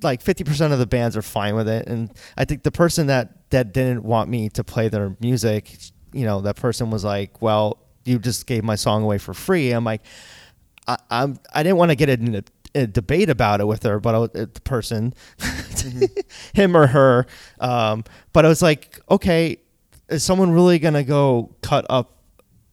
Like fifty percent of the bands are fine with it, and I think the person that that didn't want me to play their music, you know, that person was like, "Well, you just gave my song away for free." I'm like, I, I'm I didn't want to get in a, a debate about it with her, but was, uh, the person, him or her, um, but I was like, okay, is someone really gonna go cut up,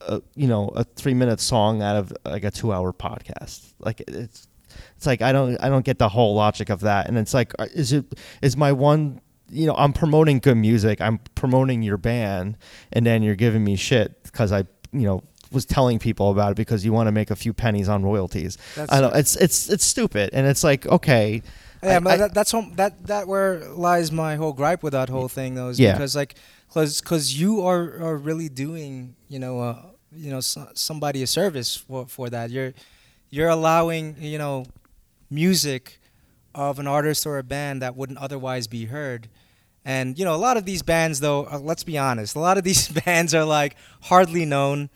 a, you know, a three minute song out of like a two hour podcast? Like it's it's like I don't I don't get the whole logic of that, and it's like, uh, is it is my one you know, I'm promoting good music. I'm promoting your band, and then you're giving me shit because I, you know, was telling people about it because you want to make a few pennies on royalties. That's- I know it's it's it's stupid, and it's like okay, Yeah, I- but I- that, that's home, that that where lies my whole gripe with that whole thing, though, is Yeah. because like, cause, 'cause you are, are really doing, you know, uh, you know, so, somebody a service for for that. You're you're allowing, you know, music of an artist or a band that wouldn't otherwise be heard. And you know, a lot of these bands, though, uh, let's be honest, a lot of these bands are like hardly known.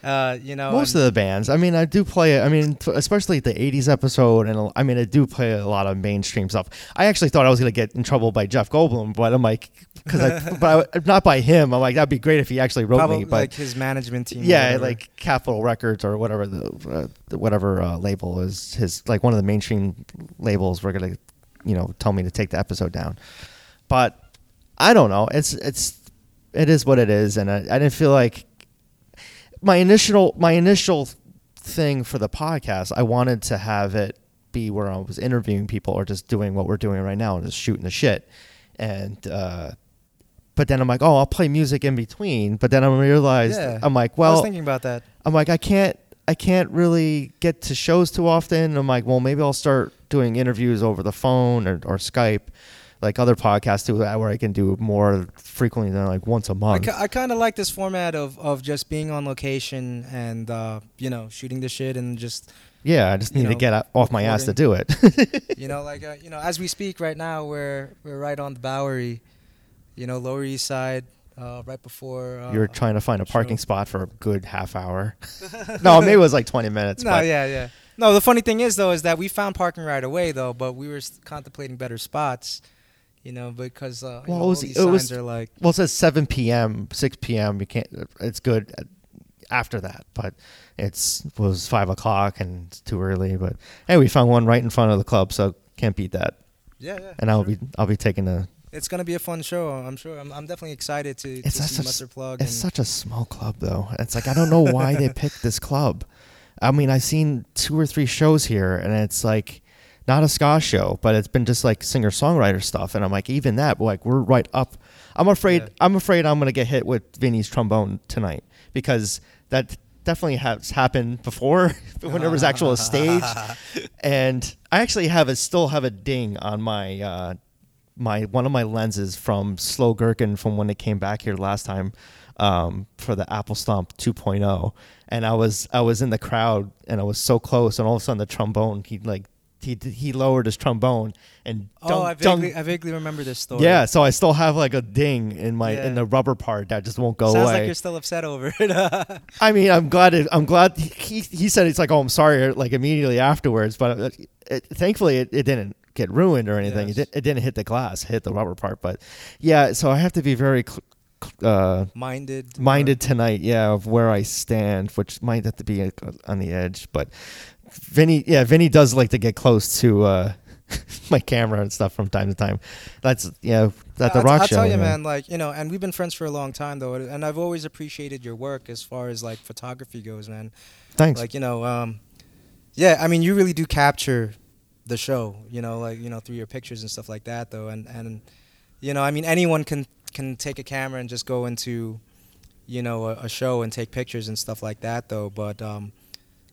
Uh, you know, most of the bands. I mean, I do play. I mean, especially the '80s episode, and I mean, I do play a lot of mainstream stuff. I actually thought I was gonna get in trouble by Jeff Goldblum, but I'm like, because I, but I, not by him. I'm like, that'd be great if he actually wrote probably me, but like his management team. yeah, like Capitol Records or whatever the, uh, the whatever uh, label is his like one of the mainstream labels. Were gonna, you know, tell me to take the episode down, but I don't know. It's it's it is what it is, and I, I didn't feel like my initial my initial thing for the podcast. I wanted to have it be where I was interviewing people or just doing what we're doing right now, and just shooting the shit, and. uh but then I'm like, oh, I'll play music in between. But then I realized, Yeah. I'm like, well, I was thinking about that. I'm like, I can't, I can't really get to shows too often. I'm like, well, maybe I'll start doing interviews over the phone or, or Skype, like other podcasts do, that where I can do more frequently than like once a month. ki- I kind of like this format of, of just being on location and uh, you know shooting the shit and just yeah, I just need to get off my ass to do it. you know like uh, you know as we speak right now we're we're right on the Bowery, you know Lower East Side, uh, right before. Uh, You're trying to find a parking show. spot for a good half hour. no, maybe it was like 20 minutes. No, but yeah, yeah. No, the funny thing is though is that we found parking right away though, but we were contemplating better spots, you know, because uh, you Well, know, it was- all these it was- are like Well, it says 7 p.m., 6 p.m. You can't. It's good after that, but it's was five o'clock and it's too early. But hey, we found one right in front of the club, so can't beat that. yeah, yeah. And I'll sure. be I'll be taking a. It's gonna be a fun show. I'm sure. I'm, I'm definitely excited to, to It's see a, Mustard Plug. it's such a small club though. It's like I don't know why they picked this club. I mean, I've seen two or three shows here, and it's like not a ska show, but it's been just like singer songwriter stuff. And I'm like, even that, like we're right up. I'm afraid. Yeah. I'm afraid I'm gonna get hit with Vinny's trombone tonight because that definitely has happened before when there was actual a stage. And I actually have a still have a ding on my uh, my one of my lenses from Slow Gherkin from when it came back here last time um, for the Apple Stomp 2.0, and I was I was in the crowd and I was so close, and all of a sudden the trombone he like he he lowered his trombone and oh, dunk- I dunk- vaguely, I vaguely remember this story. yeah, so I still have like a ding in my Yeah. in the rubber part that just won't go Sounds away. Sounds like you're still upset over it. I mean, I'm glad. It, I'm glad he he said it's like, oh, I'm sorry, like immediately afterwards. But it, it, thankfully, it, it didn't get ruined or anything. Yes. It, did, it didn't hit the glass, hit the rubber part. But yeah, so I have to be very cl- uh, minded. or- minded tonight. Yeah, of where I stand, which might have to be uh, on the edge. But Vinny, yeah, Vinny does like to get close to. Uh, my camera and stuff from time to time. That's yeah, at the I'll- rock I'll show. tell you, yeah. man. Like you know, and we've been friends for a long time, though, and I've always appreciated your work as far as like photography goes, man. Thanks. Like you know, um, yeah, I mean, you really do capture the show, you know, like you know through your pictures and stuff like that, though, and and you know, I mean, anyone can can take a camera and just go into, you know, a, a show and take pictures and stuff like that, though. But um,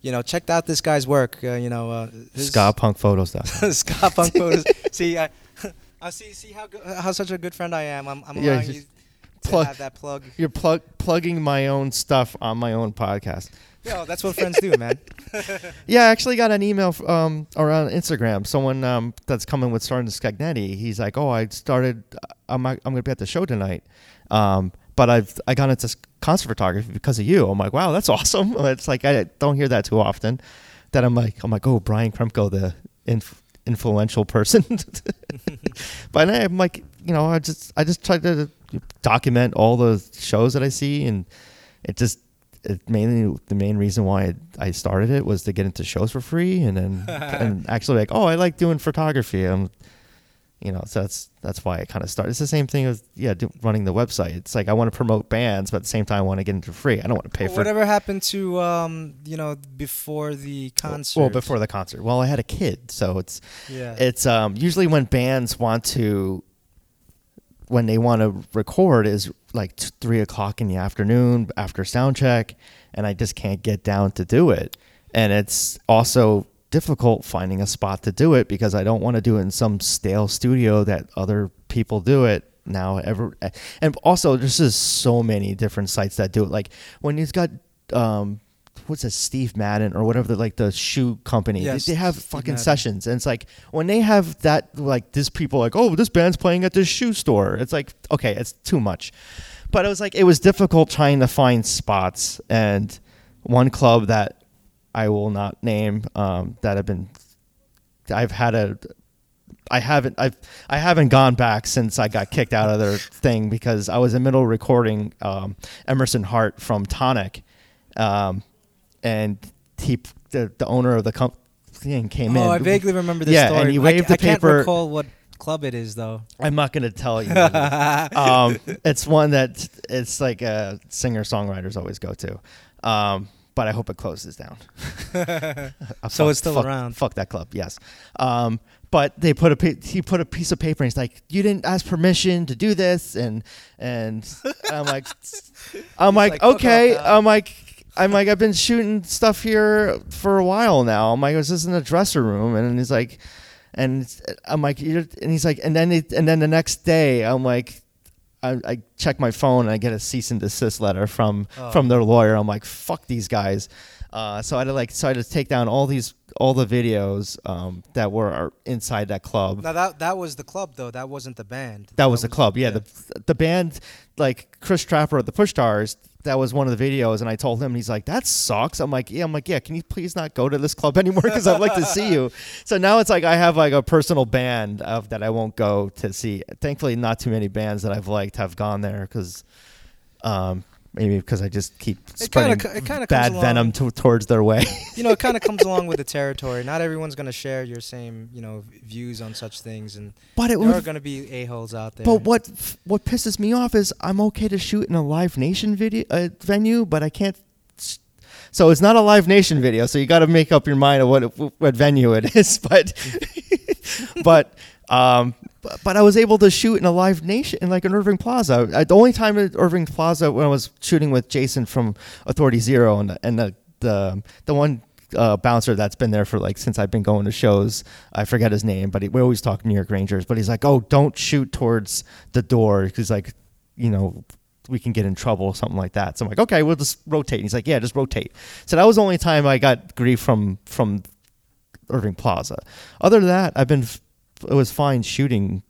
you know, checked out this guy's work. Uh, you know, uh, his- Ska Punk Photos. Ska Punk photos. see, I, I see see how go- how such a good friend I am. I'm, I'm Yeah, allowing you to plug- have that plug. You're plug plugging my own stuff on my own podcast. Yo, that's what friends do, man. Yeah, I actually got an email f- um, around Instagram. Someone um, that's coming with starting Scagnetti. He's like, "Oh, I started. I'm I'm going to be at the show tonight, um, but I've I got into concert photography because of you." I'm like, "Wow, that's awesome!" It's like I don't hear that too often. That I'm like, I'm like, "Oh, Brian Kremko, the inf- influential person." but I'm like, you know, I just I just try to document all the shows that I see, and it just it mainly the main reason why I started it was to get into shows for free, and then and actually like, oh, I like doing photography. I'm, you know, so that's that's why I kind of started. It's the same thing as yeah, do, running the website. It's like I want to promote bands, but at the same time I want to get into free. I don't want to pay for Whatever happened to um, you know, before the concert? Well, before the concert. Well, I had a kid, so it's yeah, it's um, usually when bands want to when they want to record is like t- three o'clock in the afternoon after sound check and i just can't get down to do it and it's also difficult finding a spot to do it because i don't want to do it in some stale studio that other people do it now ever and also there's just so many different sites that do it. Like when you've got um what's it steve madden or whatever the, like the shoe company they- Yes, they have Steve fucking Madden. sessions and it's like when they have that like this people like oh this band's playing at this shoe store. It's like okay it's too much. But it was like it was difficult trying to find spots and one club that i will not name um, that have been i've had a I haven't I've I haven't gone back since I got kicked out of their thing because I was in the middle of recording um, Emerson Hart from Tonic, um, and he the, the owner of the company came in. oh, I vaguely remember this Yeah, story. and he I- waved I, the can't paper- recall what club it is though. I'm not gonna tell you. um, it's one that it's like a singer songwriters always go to, um, but I hope it closes down. So fuck- it's still fuck- around. Fuck that club, yes. Um, but they put a pa- he put a piece of paper and he's like, "You didn't ask permission to do this," and and I'm like, I'm like, like, okay. I'm like. I'm like I've been shooting stuff here for a while now. I'm like, I was just in the dresser room, and he's like, and I'm like, and he's like, and then it, and then the next day, I'm like, I, I check my phone and I get a cease and desist letter from Oh. from their lawyer. I'm like, fuck these guys. Uh, so I had to like, so I had to take down all these all the videos um, that were inside that club. Now that that was the club though. That wasn't the band. That was the club, yeah. The the band, like Chris Trapper of the Push Stars, that was one of the videos, and I told him, he's like, "That sucks." I'm like, "Yeah." I'm like, "Yeah." Can you please not go to this club anymore? Because I'd like to see you. So now it's like I have like a personal band of that I won't go to see. Thankfully, not too many bands that I've liked have gone there because, um, maybe because I just keep kinda spreading it kinda bad venom to, towards their way. you know, it kind of comes along with the territory. Not everyone's gonna share your same, you know, views on such things, and but it there are gonna be a holes out there. But what what pisses me off is I'm okay to shoot in a Live Nation video uh, venue, but I can't. So it's not a Live Nation video, so you got to make up your mind of what what venue it is. But but um, but, but I was able to shoot in a Live Nation in like an Irving Plaza. I, the only time at Irving Plaza when I was shooting with Jason from Authority Zero and the, and the the the one uh, bouncer that's been there for like since I've been going to shows. I forget his name, but he, we always talk New York Rangers. But he's like, "Oh, don't shoot towards the door because like, you know." We can get in trouble, or something like that. So I'm like, okay, we'll just rotate. And he's like, yeah, just rotate. So that was the only time I got grief from from Irving Plaza. Other than that, I've been it was fine shooting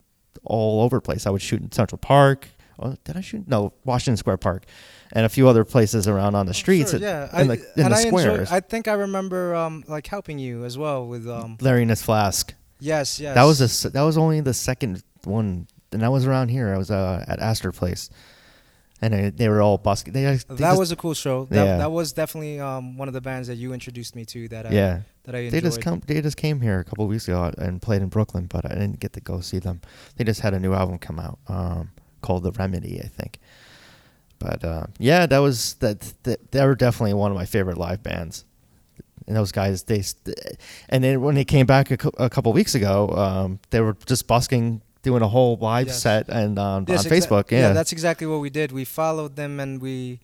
all over the place. I would shoot in Central Park. Oh, did I shoot? No, Washington Square Park, and a few other places around on the streets. Sure, yeah, in I, in and the I squares. I think I remember um like helping you as well with um Larry and his flask. yes yes That was a, that was only the second one, and that was around here. I was uh, at Astor Place, and they, they were all busking. They, they that just- was a cool show. That, Yeah. that was definitely um one of the bands that you introduced me to that I yeah. that I enjoyed. They just come. They just came here a couple weeks ago and played in Brooklyn, but I didn't get to go see them. They just had a new album come out um, called The Remedy, I think. But uh, yeah, that was that, that. They were definitely one of my favorite live bands. and those guys they and then when they came back a, a couple weeks ago, um, they were just busking doing a whole live Yes. set and um, Yes, on exa- Facebook. Yeah, that's exactly what we did. We followed them and we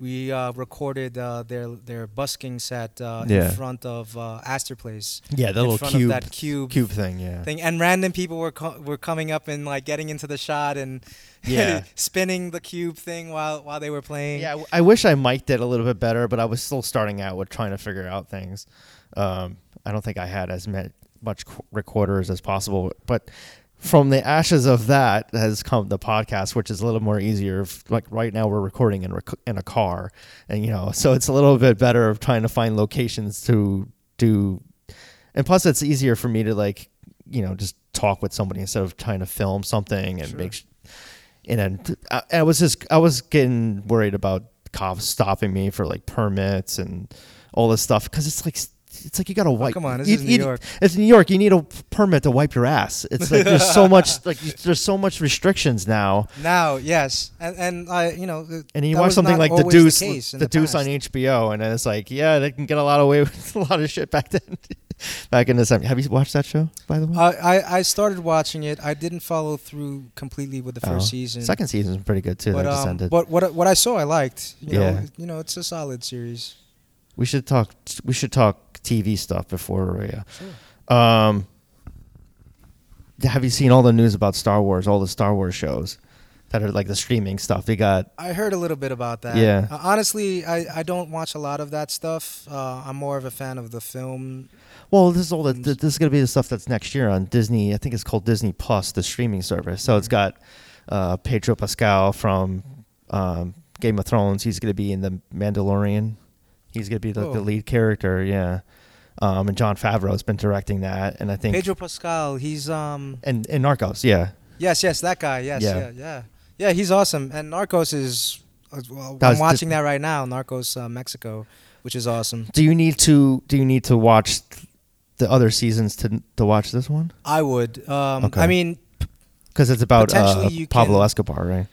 we uh, recorded uh, their their busking set uh, Yeah. in front of uh, Astor Place. yeah, the in little front cube of that cube cube thing. Yeah, thing, and random people were co- were coming up and like getting into the shot and Yeah. spinning the cube thing while while they were playing. Yeah, I- I wish I mic'd it a little bit better, but I was still starting out with trying to figure out things. Um, I don't think I had as much recorders as possible, but from the ashes of that has come the podcast, which is a little more easier. Like right now, we're recording in rec- in a car, and you know, so it's a little bit better of trying to find locations to do, and plus, it's easier for me to like, you know, just talk with somebody instead of trying to film something and Sure. make. Sh- and then I, I was just I was getting worried about cops stopping me for like permits and all this stuff because it's like it's like you got to wipe. Oh, come on, this you- is New you- York. It's New York. You need a permit to wipe your ass. It's like there's so much like there's so much restrictions now. Now, yes, and and I, you know, And you watch something like The Deuce, the, the, the Deuce on. HBO, and it's like, yeah, they can get a lot away with a lot of shit back then. back in the 70s. Have you watched that show, by the way? I, I I started watching it. I didn't follow through completely with the first Oh. season. Second season's pretty good too. but um, but what what I saw, I liked. You Yeah. know, you know, it's a solid series. We should talk. We should talk TV stuff before we. Uh, Sure. Um, have you seen all the news about Star Wars? All the Star Wars shows that are like the streaming stuff. They got I heard a little bit about that. Yeah. Uh, honestly, I, I don't watch a lot of that stuff. Uh, I'm more of a fan of the film. well, this is all this is gonna be the stuff that's next year on Disney. I think it's called Disney Plus, the streaming service. So it's got uh, Pedro Pascal from um, Game of Thrones. He's gonna be in the Mandalorian. He's gonna be the, the lead character. Yeah. Um, and Jon Favreau's been directing that, and I think Pedro Pascal, he's um and and Narcos. Yeah. yes yes that guy yes Yeah. yeah yeah yeah, he's awesome and Narcos is uh, well, I'm watching that right now Narcos uh, Mexico which is awesome. Do you need to do you need to watch the other seasons to to watch this one? I would um Okay. I mean Because it's about uh, Pablo can- Escobar, right?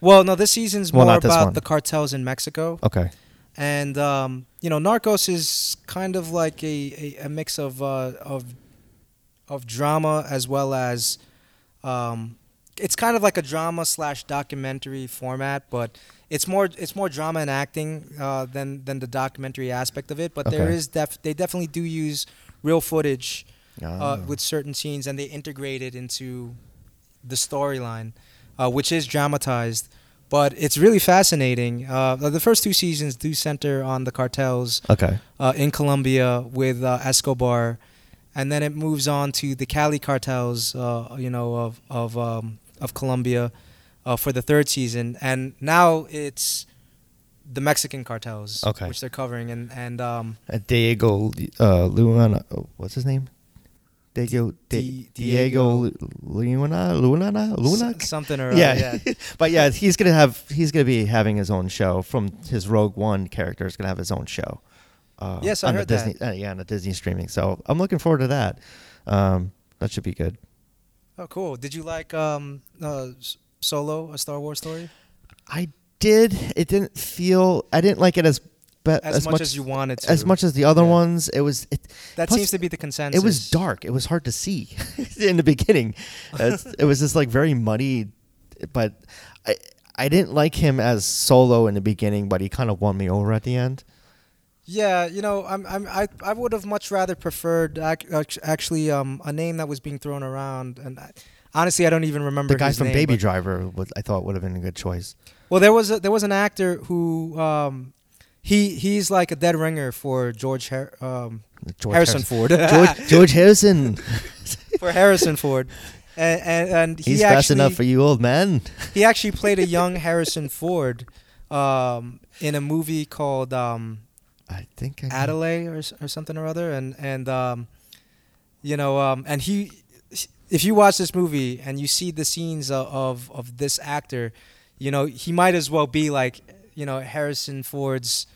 well no this season's Well, more about the cartels in Mexico. Okay. And um, you know, Narcos is kind of like a, a, a mix of uh, of of drama as well as um, it's kind of like a drama slash documentary format, but it's more it's more drama and acting uh, than than the documentary aspect of it. But there Okay. is def- they definitely do use real footage uh, Ah. with certain scenes, and they integrate it into the storyline, uh, which is dramatized. But it's really fascinating. Uh, the first two seasons do center on the cartels okay. uh, in Colombia with uh, Escobar, and then it moves on to the Cali cartels, uh, you know, of of um, of Colombia uh, for the third season, and now it's the Mexican cartels, Okay. which they're covering, and and um, Uh, Diego uh, Luna, what's his name? Diego Di- Di- Diego Luna Luna Luna. s- something or Yeah, other, yeah. but yeah, he's gonna have he's gonna be having his own show from his Rogue One character. is gonna have his own show. Uh, Yes, I on heard the that. Disney, Uh, yeah, on the Disney streaming. So I'm looking forward to that. Um, that should be good. Oh, cool. Did you like um, uh, Solo, a Star Wars story, I did. It didn't feel. I didn't like it as but as, much, as you wanted to? as much as the other Yeah. ones. It was. It, that plus, seems to be the consensus. it was dark. It was hard to see in the beginning. It was just like very muddy, but I I didn't like him as Solo in the beginning, but he kind of won me over at the end. Yeah, you know, I'm, I'm, I, I would have much rather preferred ac- actually um, a name that was being thrown around, and I, honestly, I don't even remember The guy from name, Baby Driver, was, I thought would have been a good choice. Well, there was a, there was an actor who um, he he's like a dead ringer for George Har- um, George Harrison Ford. George, George Harrison. for Harrison Ford, and and, and he He's actually fast enough for you, old man. he actually played a young Harrison Ford um, in a movie called. Um, I think I Adelaide or, or something or other, and and um, you know, um, and he, if you watch this movie and you see the scenes of, of of this actor, you know, he might as well be like, you know, Harrison Ford's,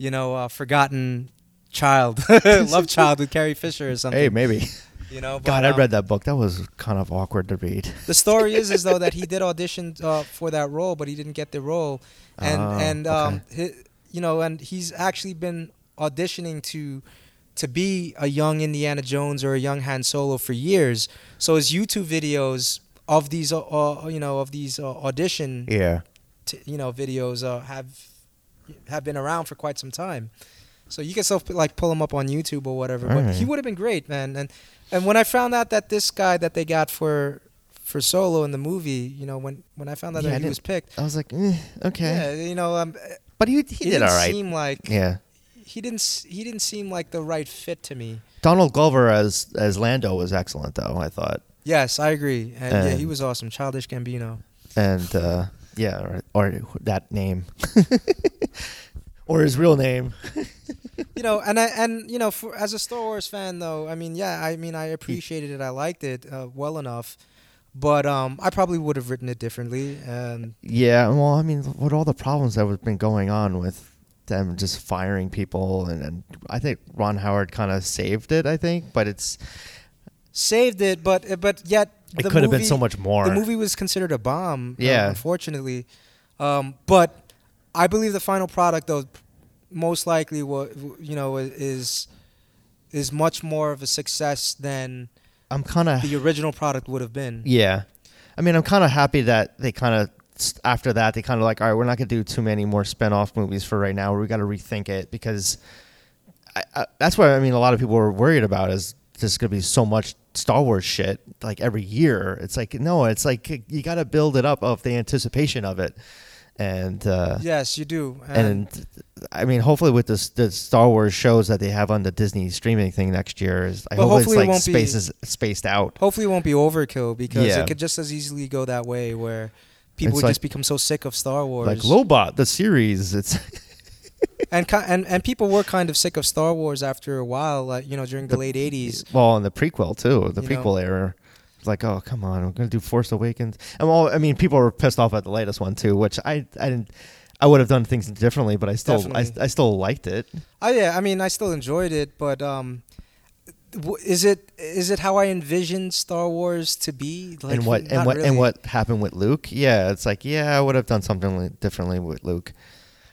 you know, uh, forgotten child, love child with Carrie Fisher or something. Hey, maybe. you know, but, God, I um, read that book. That was kind of awkward to read. the story is as though that he did audition uh, for that role, but he didn't get the role, and Oh, and um, okay. hi you know, and he's actually been auditioning to to be a young Indiana Jones or a young Han Solo for years. So his YouTube videos of these, uh, uh, you know, of these uh, audition, Yeah. t- you know, videos uh, have have been around for quite some time. So you can still like pull them up on YouTube or whatever. But he would have been great, man. And and when I found out that this guy that they got for for Solo in the movie, you know, when when I found out Yeah, I that he was picked, I was like, eh, okay. yeah, you know, um, But he, he, he, did didn't all right. seem like yeah. he didn't he didn't seem like the right fit to me. Donald Glover as as Lando was excellent though. I thought, Yes, I agree. And yeah, he was awesome. Childish Gambino. and uh, yeah, or, or that name, or his real name. You know, and I and you know, for as a Star Wars fan though, I mean, yeah, I mean, I appreciated it. I liked it uh, well enough, but um, I probably would have written it differently. And Yeah, well, I mean, with all the problems that have been going on with them just firing people, and, and I think Ron Howard kind of saved it. I think, but it's saved it, but but yet it could have been so much more. The movie was considered a bomb. uh, Yeah. unfortunately, um, but I believe the final product though, most likely, what you know, is is much more of a success than I'm kind of the original product would have been. Yeah. I mean, I'm kind of happy that they kind of after that they kind of like, all right, we're not gonna do too many more spin-off movies for right now. We got to rethink it because I, I, that's what I mean. A lot of people were worried about is there's gonna be so much Star Wars shit like every year. It's like no, it's like you got to build it up of the anticipation of it, and uh, Yes, you do. and I mean, hopefully with this the Star Wars shows that they have on the Disney streaming thing next year is I hope it's hopefully it like be- spaces spaced out. hopefully it won't be overkill because Yeah. it could just as easily go that way where people It's would like- just become so sick of Star Wars. Like Lobot, the series, it's and and and people were kind of sick of Star Wars after a while, like you know during the, The- late '80s. Well, in the prequel too, the You know? prequel era. It's like, oh come on, we're gonna do Force Awakens. And well, I mean, people were pissed off at the latest one too, which I I didn't. I would have done things differently, but I still I, I still liked it. Oh yeah, I mean I still enjoyed it, but um, is it is it how I envisioned Star Wars to be? Like, and what and what really. and what happened with Luke? Yeah, it's like yeah, I would have done something differently with Luke.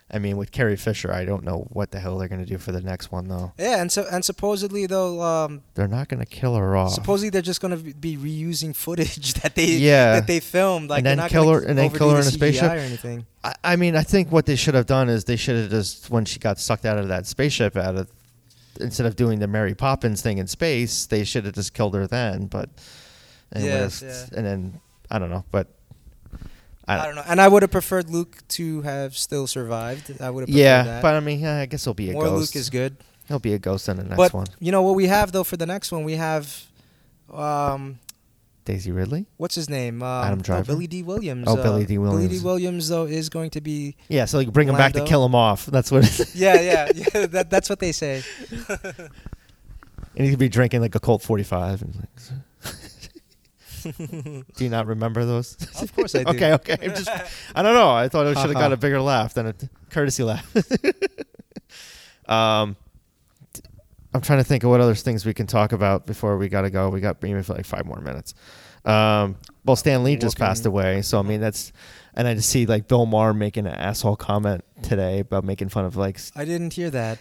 I mean, with Carrie Fisher, I don't know what the hell they're gonna do for the next one though. Yeah, and so and supposedly though, um, They're not gonna kill her off. supposedly they're just gonna be reusing footage that they Yeah. that they filmed, like And then not kill her- and then kill her the in a spaceship. Or anything. I, I mean, I think what they should have done is they should have just when she got sucked out of that spaceship out of instead of doing the Mary Poppins thing in space, they should have just killed her then. But and, Yes, yeah. and then I don't know, but I, I don't know, and I would have preferred Luke to have still survived. I would have yeah, that. but I mean, I guess he'll be a More ghost. Luke is good. He'll be a ghost in the next but one. you know what we have though for the next one, we have, um, Daisy Ridley. what's his name? Um, Adam oh, Driver? Billy Dee Williams. Oh, uh, Billy Dee Williams. Billy Dee Williams. Though is going to be. Yeah, so you bring him back to kill him off. That's what. Yeah, yeah, yeah. That, that's what they say. and he could be drinking like a Colt 45. And like, do you not remember those? Of course I do. okay, okay. I'm just, I don't know. I thought I should have got a bigger laugh than a courtesy laugh. um, I'm trying to think of what other things we can talk about before we got to go. We got maybe for like five more minutes. Um, well, Stan Lee just Looking- passed away, so I mean that's, and I just see like Bill Maher making an asshole comment today about making fun of like I didn't hear that.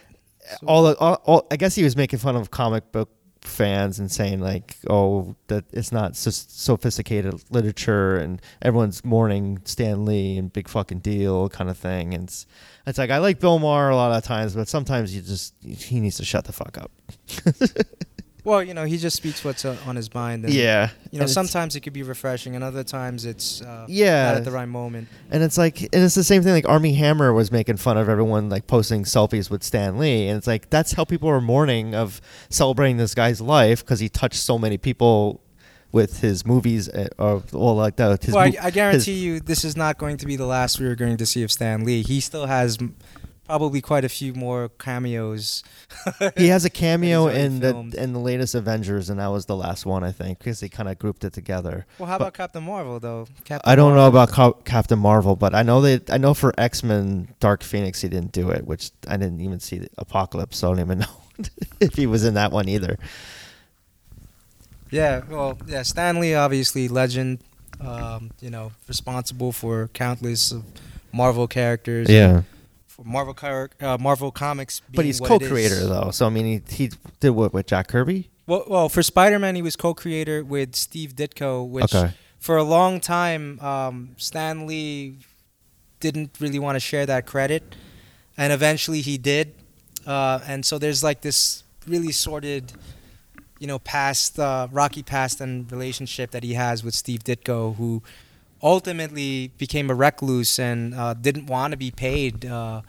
All, the, all, all. I guess he was making fun of comic book fans and saying like, oh, that it's not so sophisticated literature and everyone's mourning Stan Lee and big fucking deal kind of thing. And it's, it's like I like Bill Maher a lot of times, but sometimes you just he needs to shut the fuck up. Well, you know, he just speaks what's uh, on his mind. And, yeah, You know, And sometimes it could be refreshing, and other times it's uh, Yeah. not at the right moment. And it's like, and it's the same thing. Like Armie Hammer was making fun of everyone like posting selfies with Stan Lee, and it's like that's how people are mourning of celebrating this guy's life because he touched so many people with his movies, uh, or well, like his well, I, I guarantee you, this is not going to be the last we are going to see of Stan Lee. He still has probably quite a few more cameos. he has a cameo in the filmed. in the latest Avengers, and that was the last one I think because they kind of grouped it together. Well, how But- about Captain Marvel though? Captain I don't know about Cap- Captain Marvel, but I know that I know for X Men Dark Phoenix he didn't do it, which I didn't even see the Apocalypse, so I don't even know if he was in that one either. Yeah, well, yeah, Stan Lee obviously legend. Um, you know, responsible for countless of Marvel characters. Yeah. For Marvel char- uh, Marvel Comics. but he's co-creator though. So I mean, he he did what with Jack Kirby. Well, well, for Spider-Man, he was co-creator with Steve Ditko, which Okay. for a long time, um, Stan Lee didn't really want to share that credit, and eventually he did. Uh, and so there's like this really sordid, you know, past uh, rocky past and relationship that he has with Steve Ditko, who ultimately became a recluse and uh, didn't want to be paid. Uh,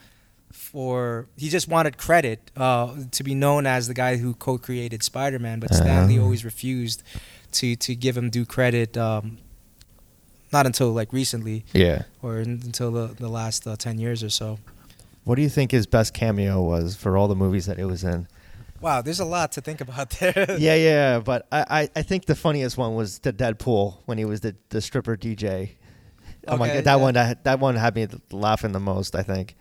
for he just wanted credit uh, to be known as the guy who co-created Spider-Man, but Stan Lee Oh. always refused to to give him due credit. Um, not until like recently, Yeah. or in, until the, the last uh, ten years or so. What do you think his best cameo was for all the movies that it was in? Wow, there's a lot to think about there. yeah, yeah, but I, I, I think the funniest one was the Deadpool when he was the, the stripper DJ. Oh my god, that yeah. one that, that one had me laughing the most, I think.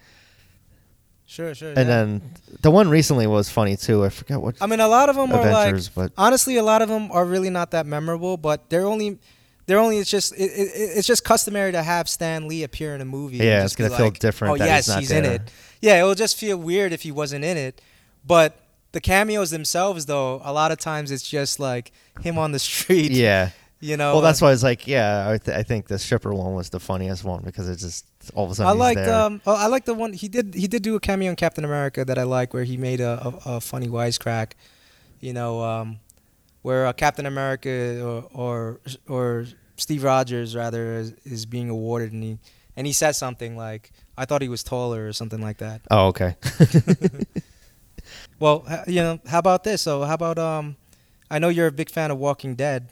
Sure, sure. And yeah. then the one recently was funny too. I forget what I mean, a lot of them are like but honestly, a lot of them are really not that memorable, but they're only. They're only it's just it, it, it's just customary to have Stan Lee appear in a movie. Yeah, it's gonna feel like, different Oh that yes, he's not in it. Yeah, it will just feel weird if he wasn't in it. But the cameos themselves, though, a lot of times it's just like him on the street. yeah. you know. Well, that's why it's like, yeah, I, th- I think the stripper one was the funniest one because it just all of a sudden I like um oh, I like the one he did he did do a cameo in Captain America that I like where he made a, a, a funny wisecrack, you know, um, where uh, Captain America or, or or Steve Rogers rather is, is being awarded and he and he says something like I thought he was taller or something like that. oh, okay. Well, you know, how about this? So how about um, I know you're a big fan of Walking Dead,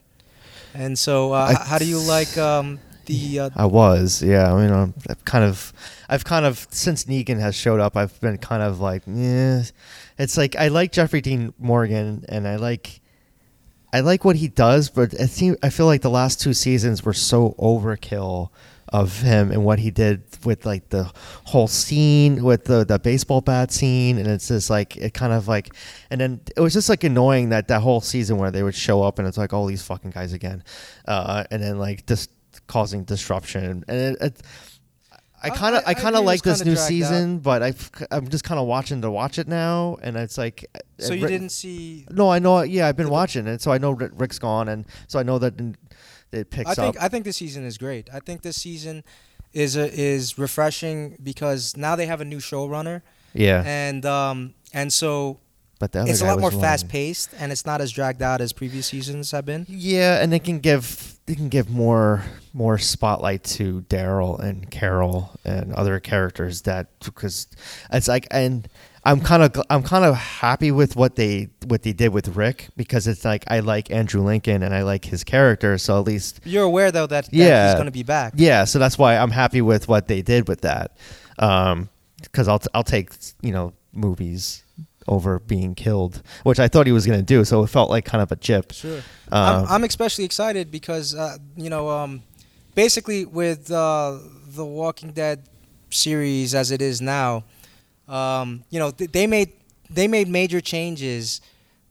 and so uh, I- how do you like um the uh, I was, yeah. I mean, I'm, I've kind of, I've kind of since Negan has showed up, I've been kind of like, yeah. It's like I like Jeffrey Dean Morgan, and I like, I like what he does, but it seems I feel like the last two seasons were so overkill of him and what he did with like the whole scene with the the baseball bat scene, and it's just like it kind of like, and then it was just like annoying that that whole season where they would show up and it's like all these fucking guys again, uh, and then like just causing disruption, and it. it I I- kind of, I- I, I kind of like this new season, but I've, I'm just kind of watching to watch it now, and it's like. so it you didn't see No, I know. Yeah, I've been watching it, so I know Ri- Rick's gone, and so I know that it picks I think up. I think this season is great. I think this season is a, is refreshing because now they have a new showrunner yeah, and um and so but the other it's a lot more fast paced and it's not as dragged out as previous seasons have been. Yeah, and they can give they can give more more spotlight to Daryl and Carol and other characters that because it's like and I'm kind of I'm kind of happy with what they what they did with Rick because it's like I like Andrew Lincoln and I like his character, so at least You're aware though that, that Yeah. he's going to be back. Yeah, so that's why I'm happy with what they did with that. Um, because I'll t- I'll take you know movies over being killed, which I thought he was gonna do. So it felt like kind of a chip. Sure. Um, I'm, I'm especially excited because uh, you know um, basically with uh, the Walking Dead series as it is now, um, you know th- they made they made major changes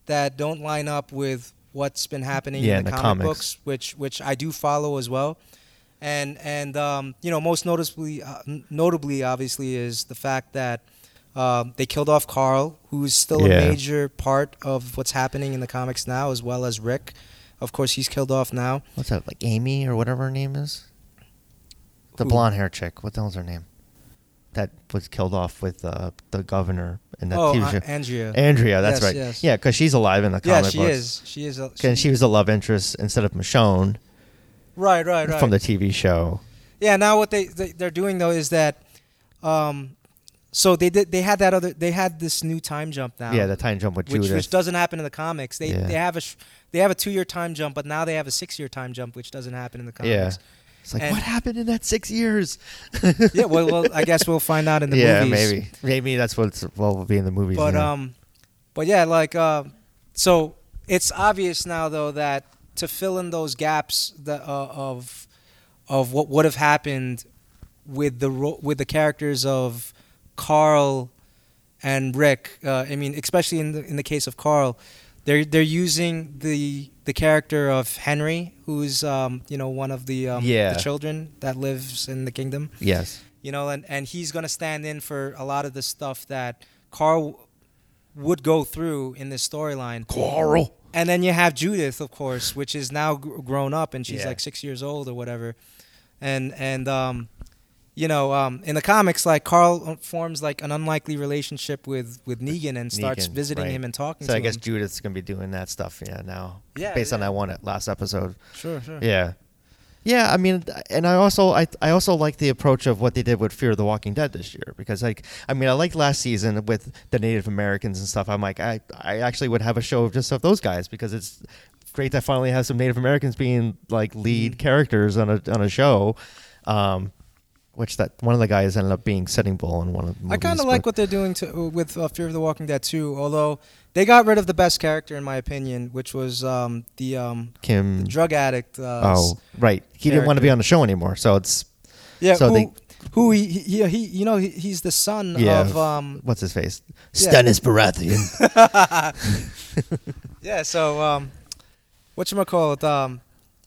that don't line up with what's been happening Yeah, in in the, the comic comics. books, which which I do follow as well. And and um, you know most noticeably uh, notably obviously is the fact that um, they killed off Carl, who's still Yeah. a major part of what's happening in the comics now, as well as Rick. Of course, he's killed off now. what's that like Amy or whatever her name is? The Who? blonde hair chick. What the hell's her name? That was killed off with uh, the governor in that oh, TV uh, show. Andrea. That's Yes, right. yes. Yeah, because she's alive in the yeah, comic she books. is. She is. A, And she was the love interest instead of Michonne right, right, right. from the TV show. Yeah, now what they, they they're doing though is that, um, so they did they had that other they had this new time jump now. Yeah, the time jump with which, which doesn't happen in the comics. They Yeah. they have a they have a two year time jump, but now they have a six year time jump, which doesn't happen in the comics. Yeah. It's like, and- what happened in that six years? Yeah, well, well, I guess we'll find out in the yeah, movies. maybe, maybe that's what's what will be in the movies. But yeah. um, but yeah, like uh, so it's obvious now though that to fill in those gaps that uh, of of what would have happened with the ro- with the characters of Carl and Rick. Uh, I mean, especially in the in the case of Carl, they're they're using the the character of Henry, who's um, you know one of the um, Yeah. the children that lives in the kingdom. yes, you know, and and he's gonna stand in for a lot of the stuff that Carl would go through in this storyline. Carl. And then you have Judith, of course, which is now gr- grown up and she's Yeah. like six years old or whatever. And and um, you know, um, in the comics, like Carl forms like an unlikely relationship with with Negan and starts Negan, visiting right. him and talking to him. So to I guess him. Judith's gonna be doing that stuff, yeah, now. Yeah, Based on that one last episode. Sure, sure. Yeah. Yeah, I mean, and I also I I also like the approach of what they did with Fear of the Walking Dead this year because like I mean I liked last season with the Native Americans and stuff. I'm like I I actually would have a show of just of those guys because it's great to finally have some Native Americans being like lead Mhm. characters on a on a show. Um, which that one of the guys ended up being Sitting Bull in one of the I kind of like what they're doing to with uh, Fear of the Walking Dead too. Although they got rid of the best character in my opinion, which was um, the um, Kim. drug addict. Uh, oh, right. He didn't want to be on the show anymore, so it's yeah. so who, they- who he, he he you know he, he's the son Yeah, of um what's his face? Yeah. Stannis Baratheon. yeah. So um, what you call it? Um,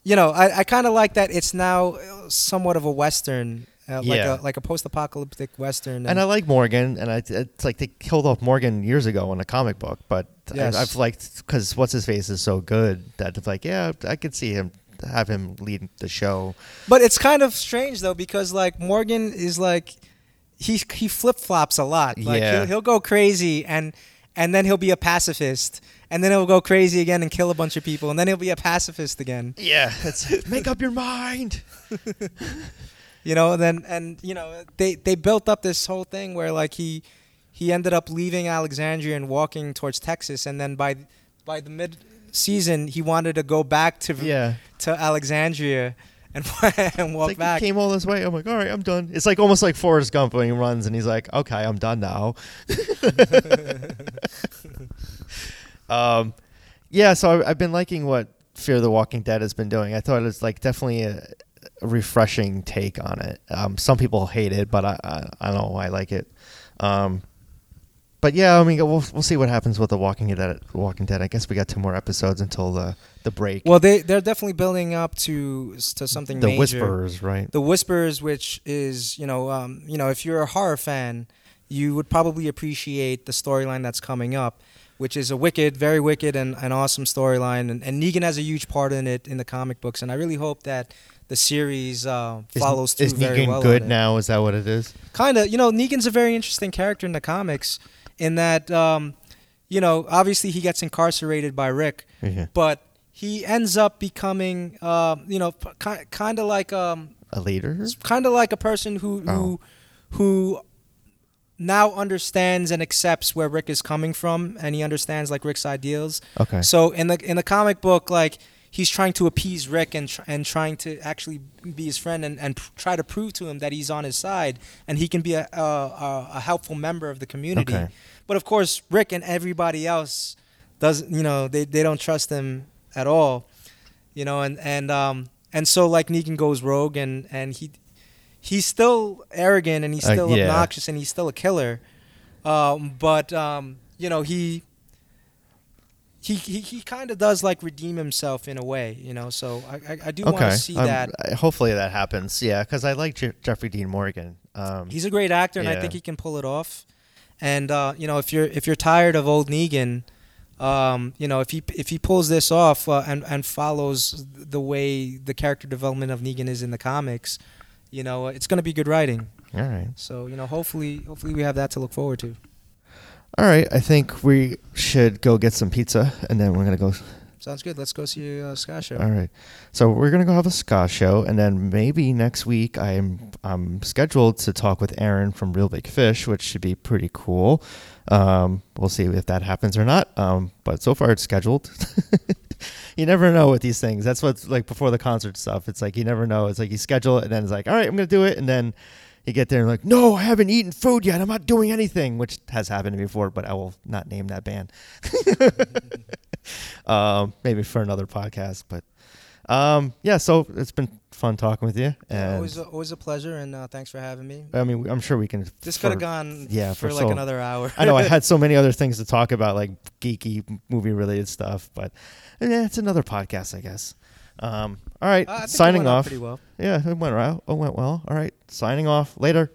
you know, I, I kind of like that. It's now uh, somewhat of a western, uh, like Yeah. a like a post-apocalyptic western. And I like Morgan, and I, it's like they killed off Morgan years ago in a comic book, but Yes. I, I've liked because what's his face is so good that it's like, yeah, I could see him have him lead the show. But it's kind of strange though because like Morgan is like he he flip flops a lot. Like Yeah. he'll, he'll go crazy and and then he'll be a pacifist and then he'll go crazy again and kill a bunch of people and then he'll be a pacifist again. Yeah, make up your mind. You know, then and you know they they built up this whole thing where like he he ended up leaving Alexandria and walking towards Texas and then by by the mid season he wanted to go back to Yeah, to Alexandria and and walk like back. he came all this way. I'm like, all right, I'm done. It's like almost like Forrest Gump when he runs and he's like, okay, I'm done now. um, yeah, so I, I've been liking what Fear the Walking Dead has been doing. I thought it was like definitely a refreshing take on it. Um, some people hate it, but I, I I don't know. Why I like it. Um, but yeah, I mean, we'll we'll see what happens with the Walking Dead. Walking Dead. I guess we got two more episodes until the the break. Well, they they're definitely building up to to something the major. Whisperers, right? The Whispers, which is you know um, you know if you're a horror fan, you would probably appreciate the storyline that's coming up, which is a wicked, very wicked and an awesome storyline, and, and Negan has a huge part in it in the comic books, and I really hope that the series uh, Is- follows through is very Negan well. good now? Is that what it is? kind of you know negan's a very interesting character in the comics in that um, you know obviously he gets incarcerated by rick Yeah. but he ends up becoming uh, you know p- kind of like um A leader? kind of like a person who Oh. who who now understands and accepts where rick is coming from and he understands like rick's ideals Okay. so in the in the comic book, like he's trying to appease Rick and tr- and trying to actually be his friend and, and pr- try to prove to him that he's on his side and he can be a a, a, a helpful member of the community. Okay. But of course, Rick and everybody else doesn't you know they, they don't trust him at all, you know and and um and so like Negan goes rogue and and he he's still arrogant and he's Uh, still yeah. obnoxious and he's still a killer, um, but um you know he he he, he kind of does like redeem himself in a way, you know. So I I, I do want to see Um, that. I- hopefully that happens. Yeah, because I like Je- Jeffrey Dean Morgan. Um, He's a great actor, and I think he can pull it off. And uh, you know, if you're if you're tired of old Negan, um, you know, if he if he pulls this off uh, and and follows the way the character development of Negan is in the comics, you know, it's going to be good writing. all right. So you know, hopefully hopefully we have that to look forward to. All right. I think we should go get some pizza, and then we're gonna go. Sounds good. Let's go see a uh, ska show. All right. So we're gonna go have a ska show, and then maybe next week I'm I'm scheduled to talk with Aaron from Reel Big Fish, which should be pretty cool. Um, we'll see if that happens or not. Um, but so far it's scheduled. you never know with these things. That's what's like before the concert stuff. It's like you never know. It's like you schedule it, and then it's like, all right, I'm gonna do it, and then you get there and like, no, I haven't eaten food yet. I'm not doing anything, which has happened to me before, but I will not name that band. um, maybe for another podcast, but um, yeah. So it's been fun talking with you, Yeah, and always a, always a pleasure, and uh, thanks for having me. I mean, I'm sure we can. This could have gone yeah, for, for like so- another hour. I know I had so many other things to talk about, like geeky movie related stuff, but yeah, it's another podcast, I guess. Um, all right, Uh, I think it signing off. pretty well. Yeah, it went well. It went well. All right, signing off. Later.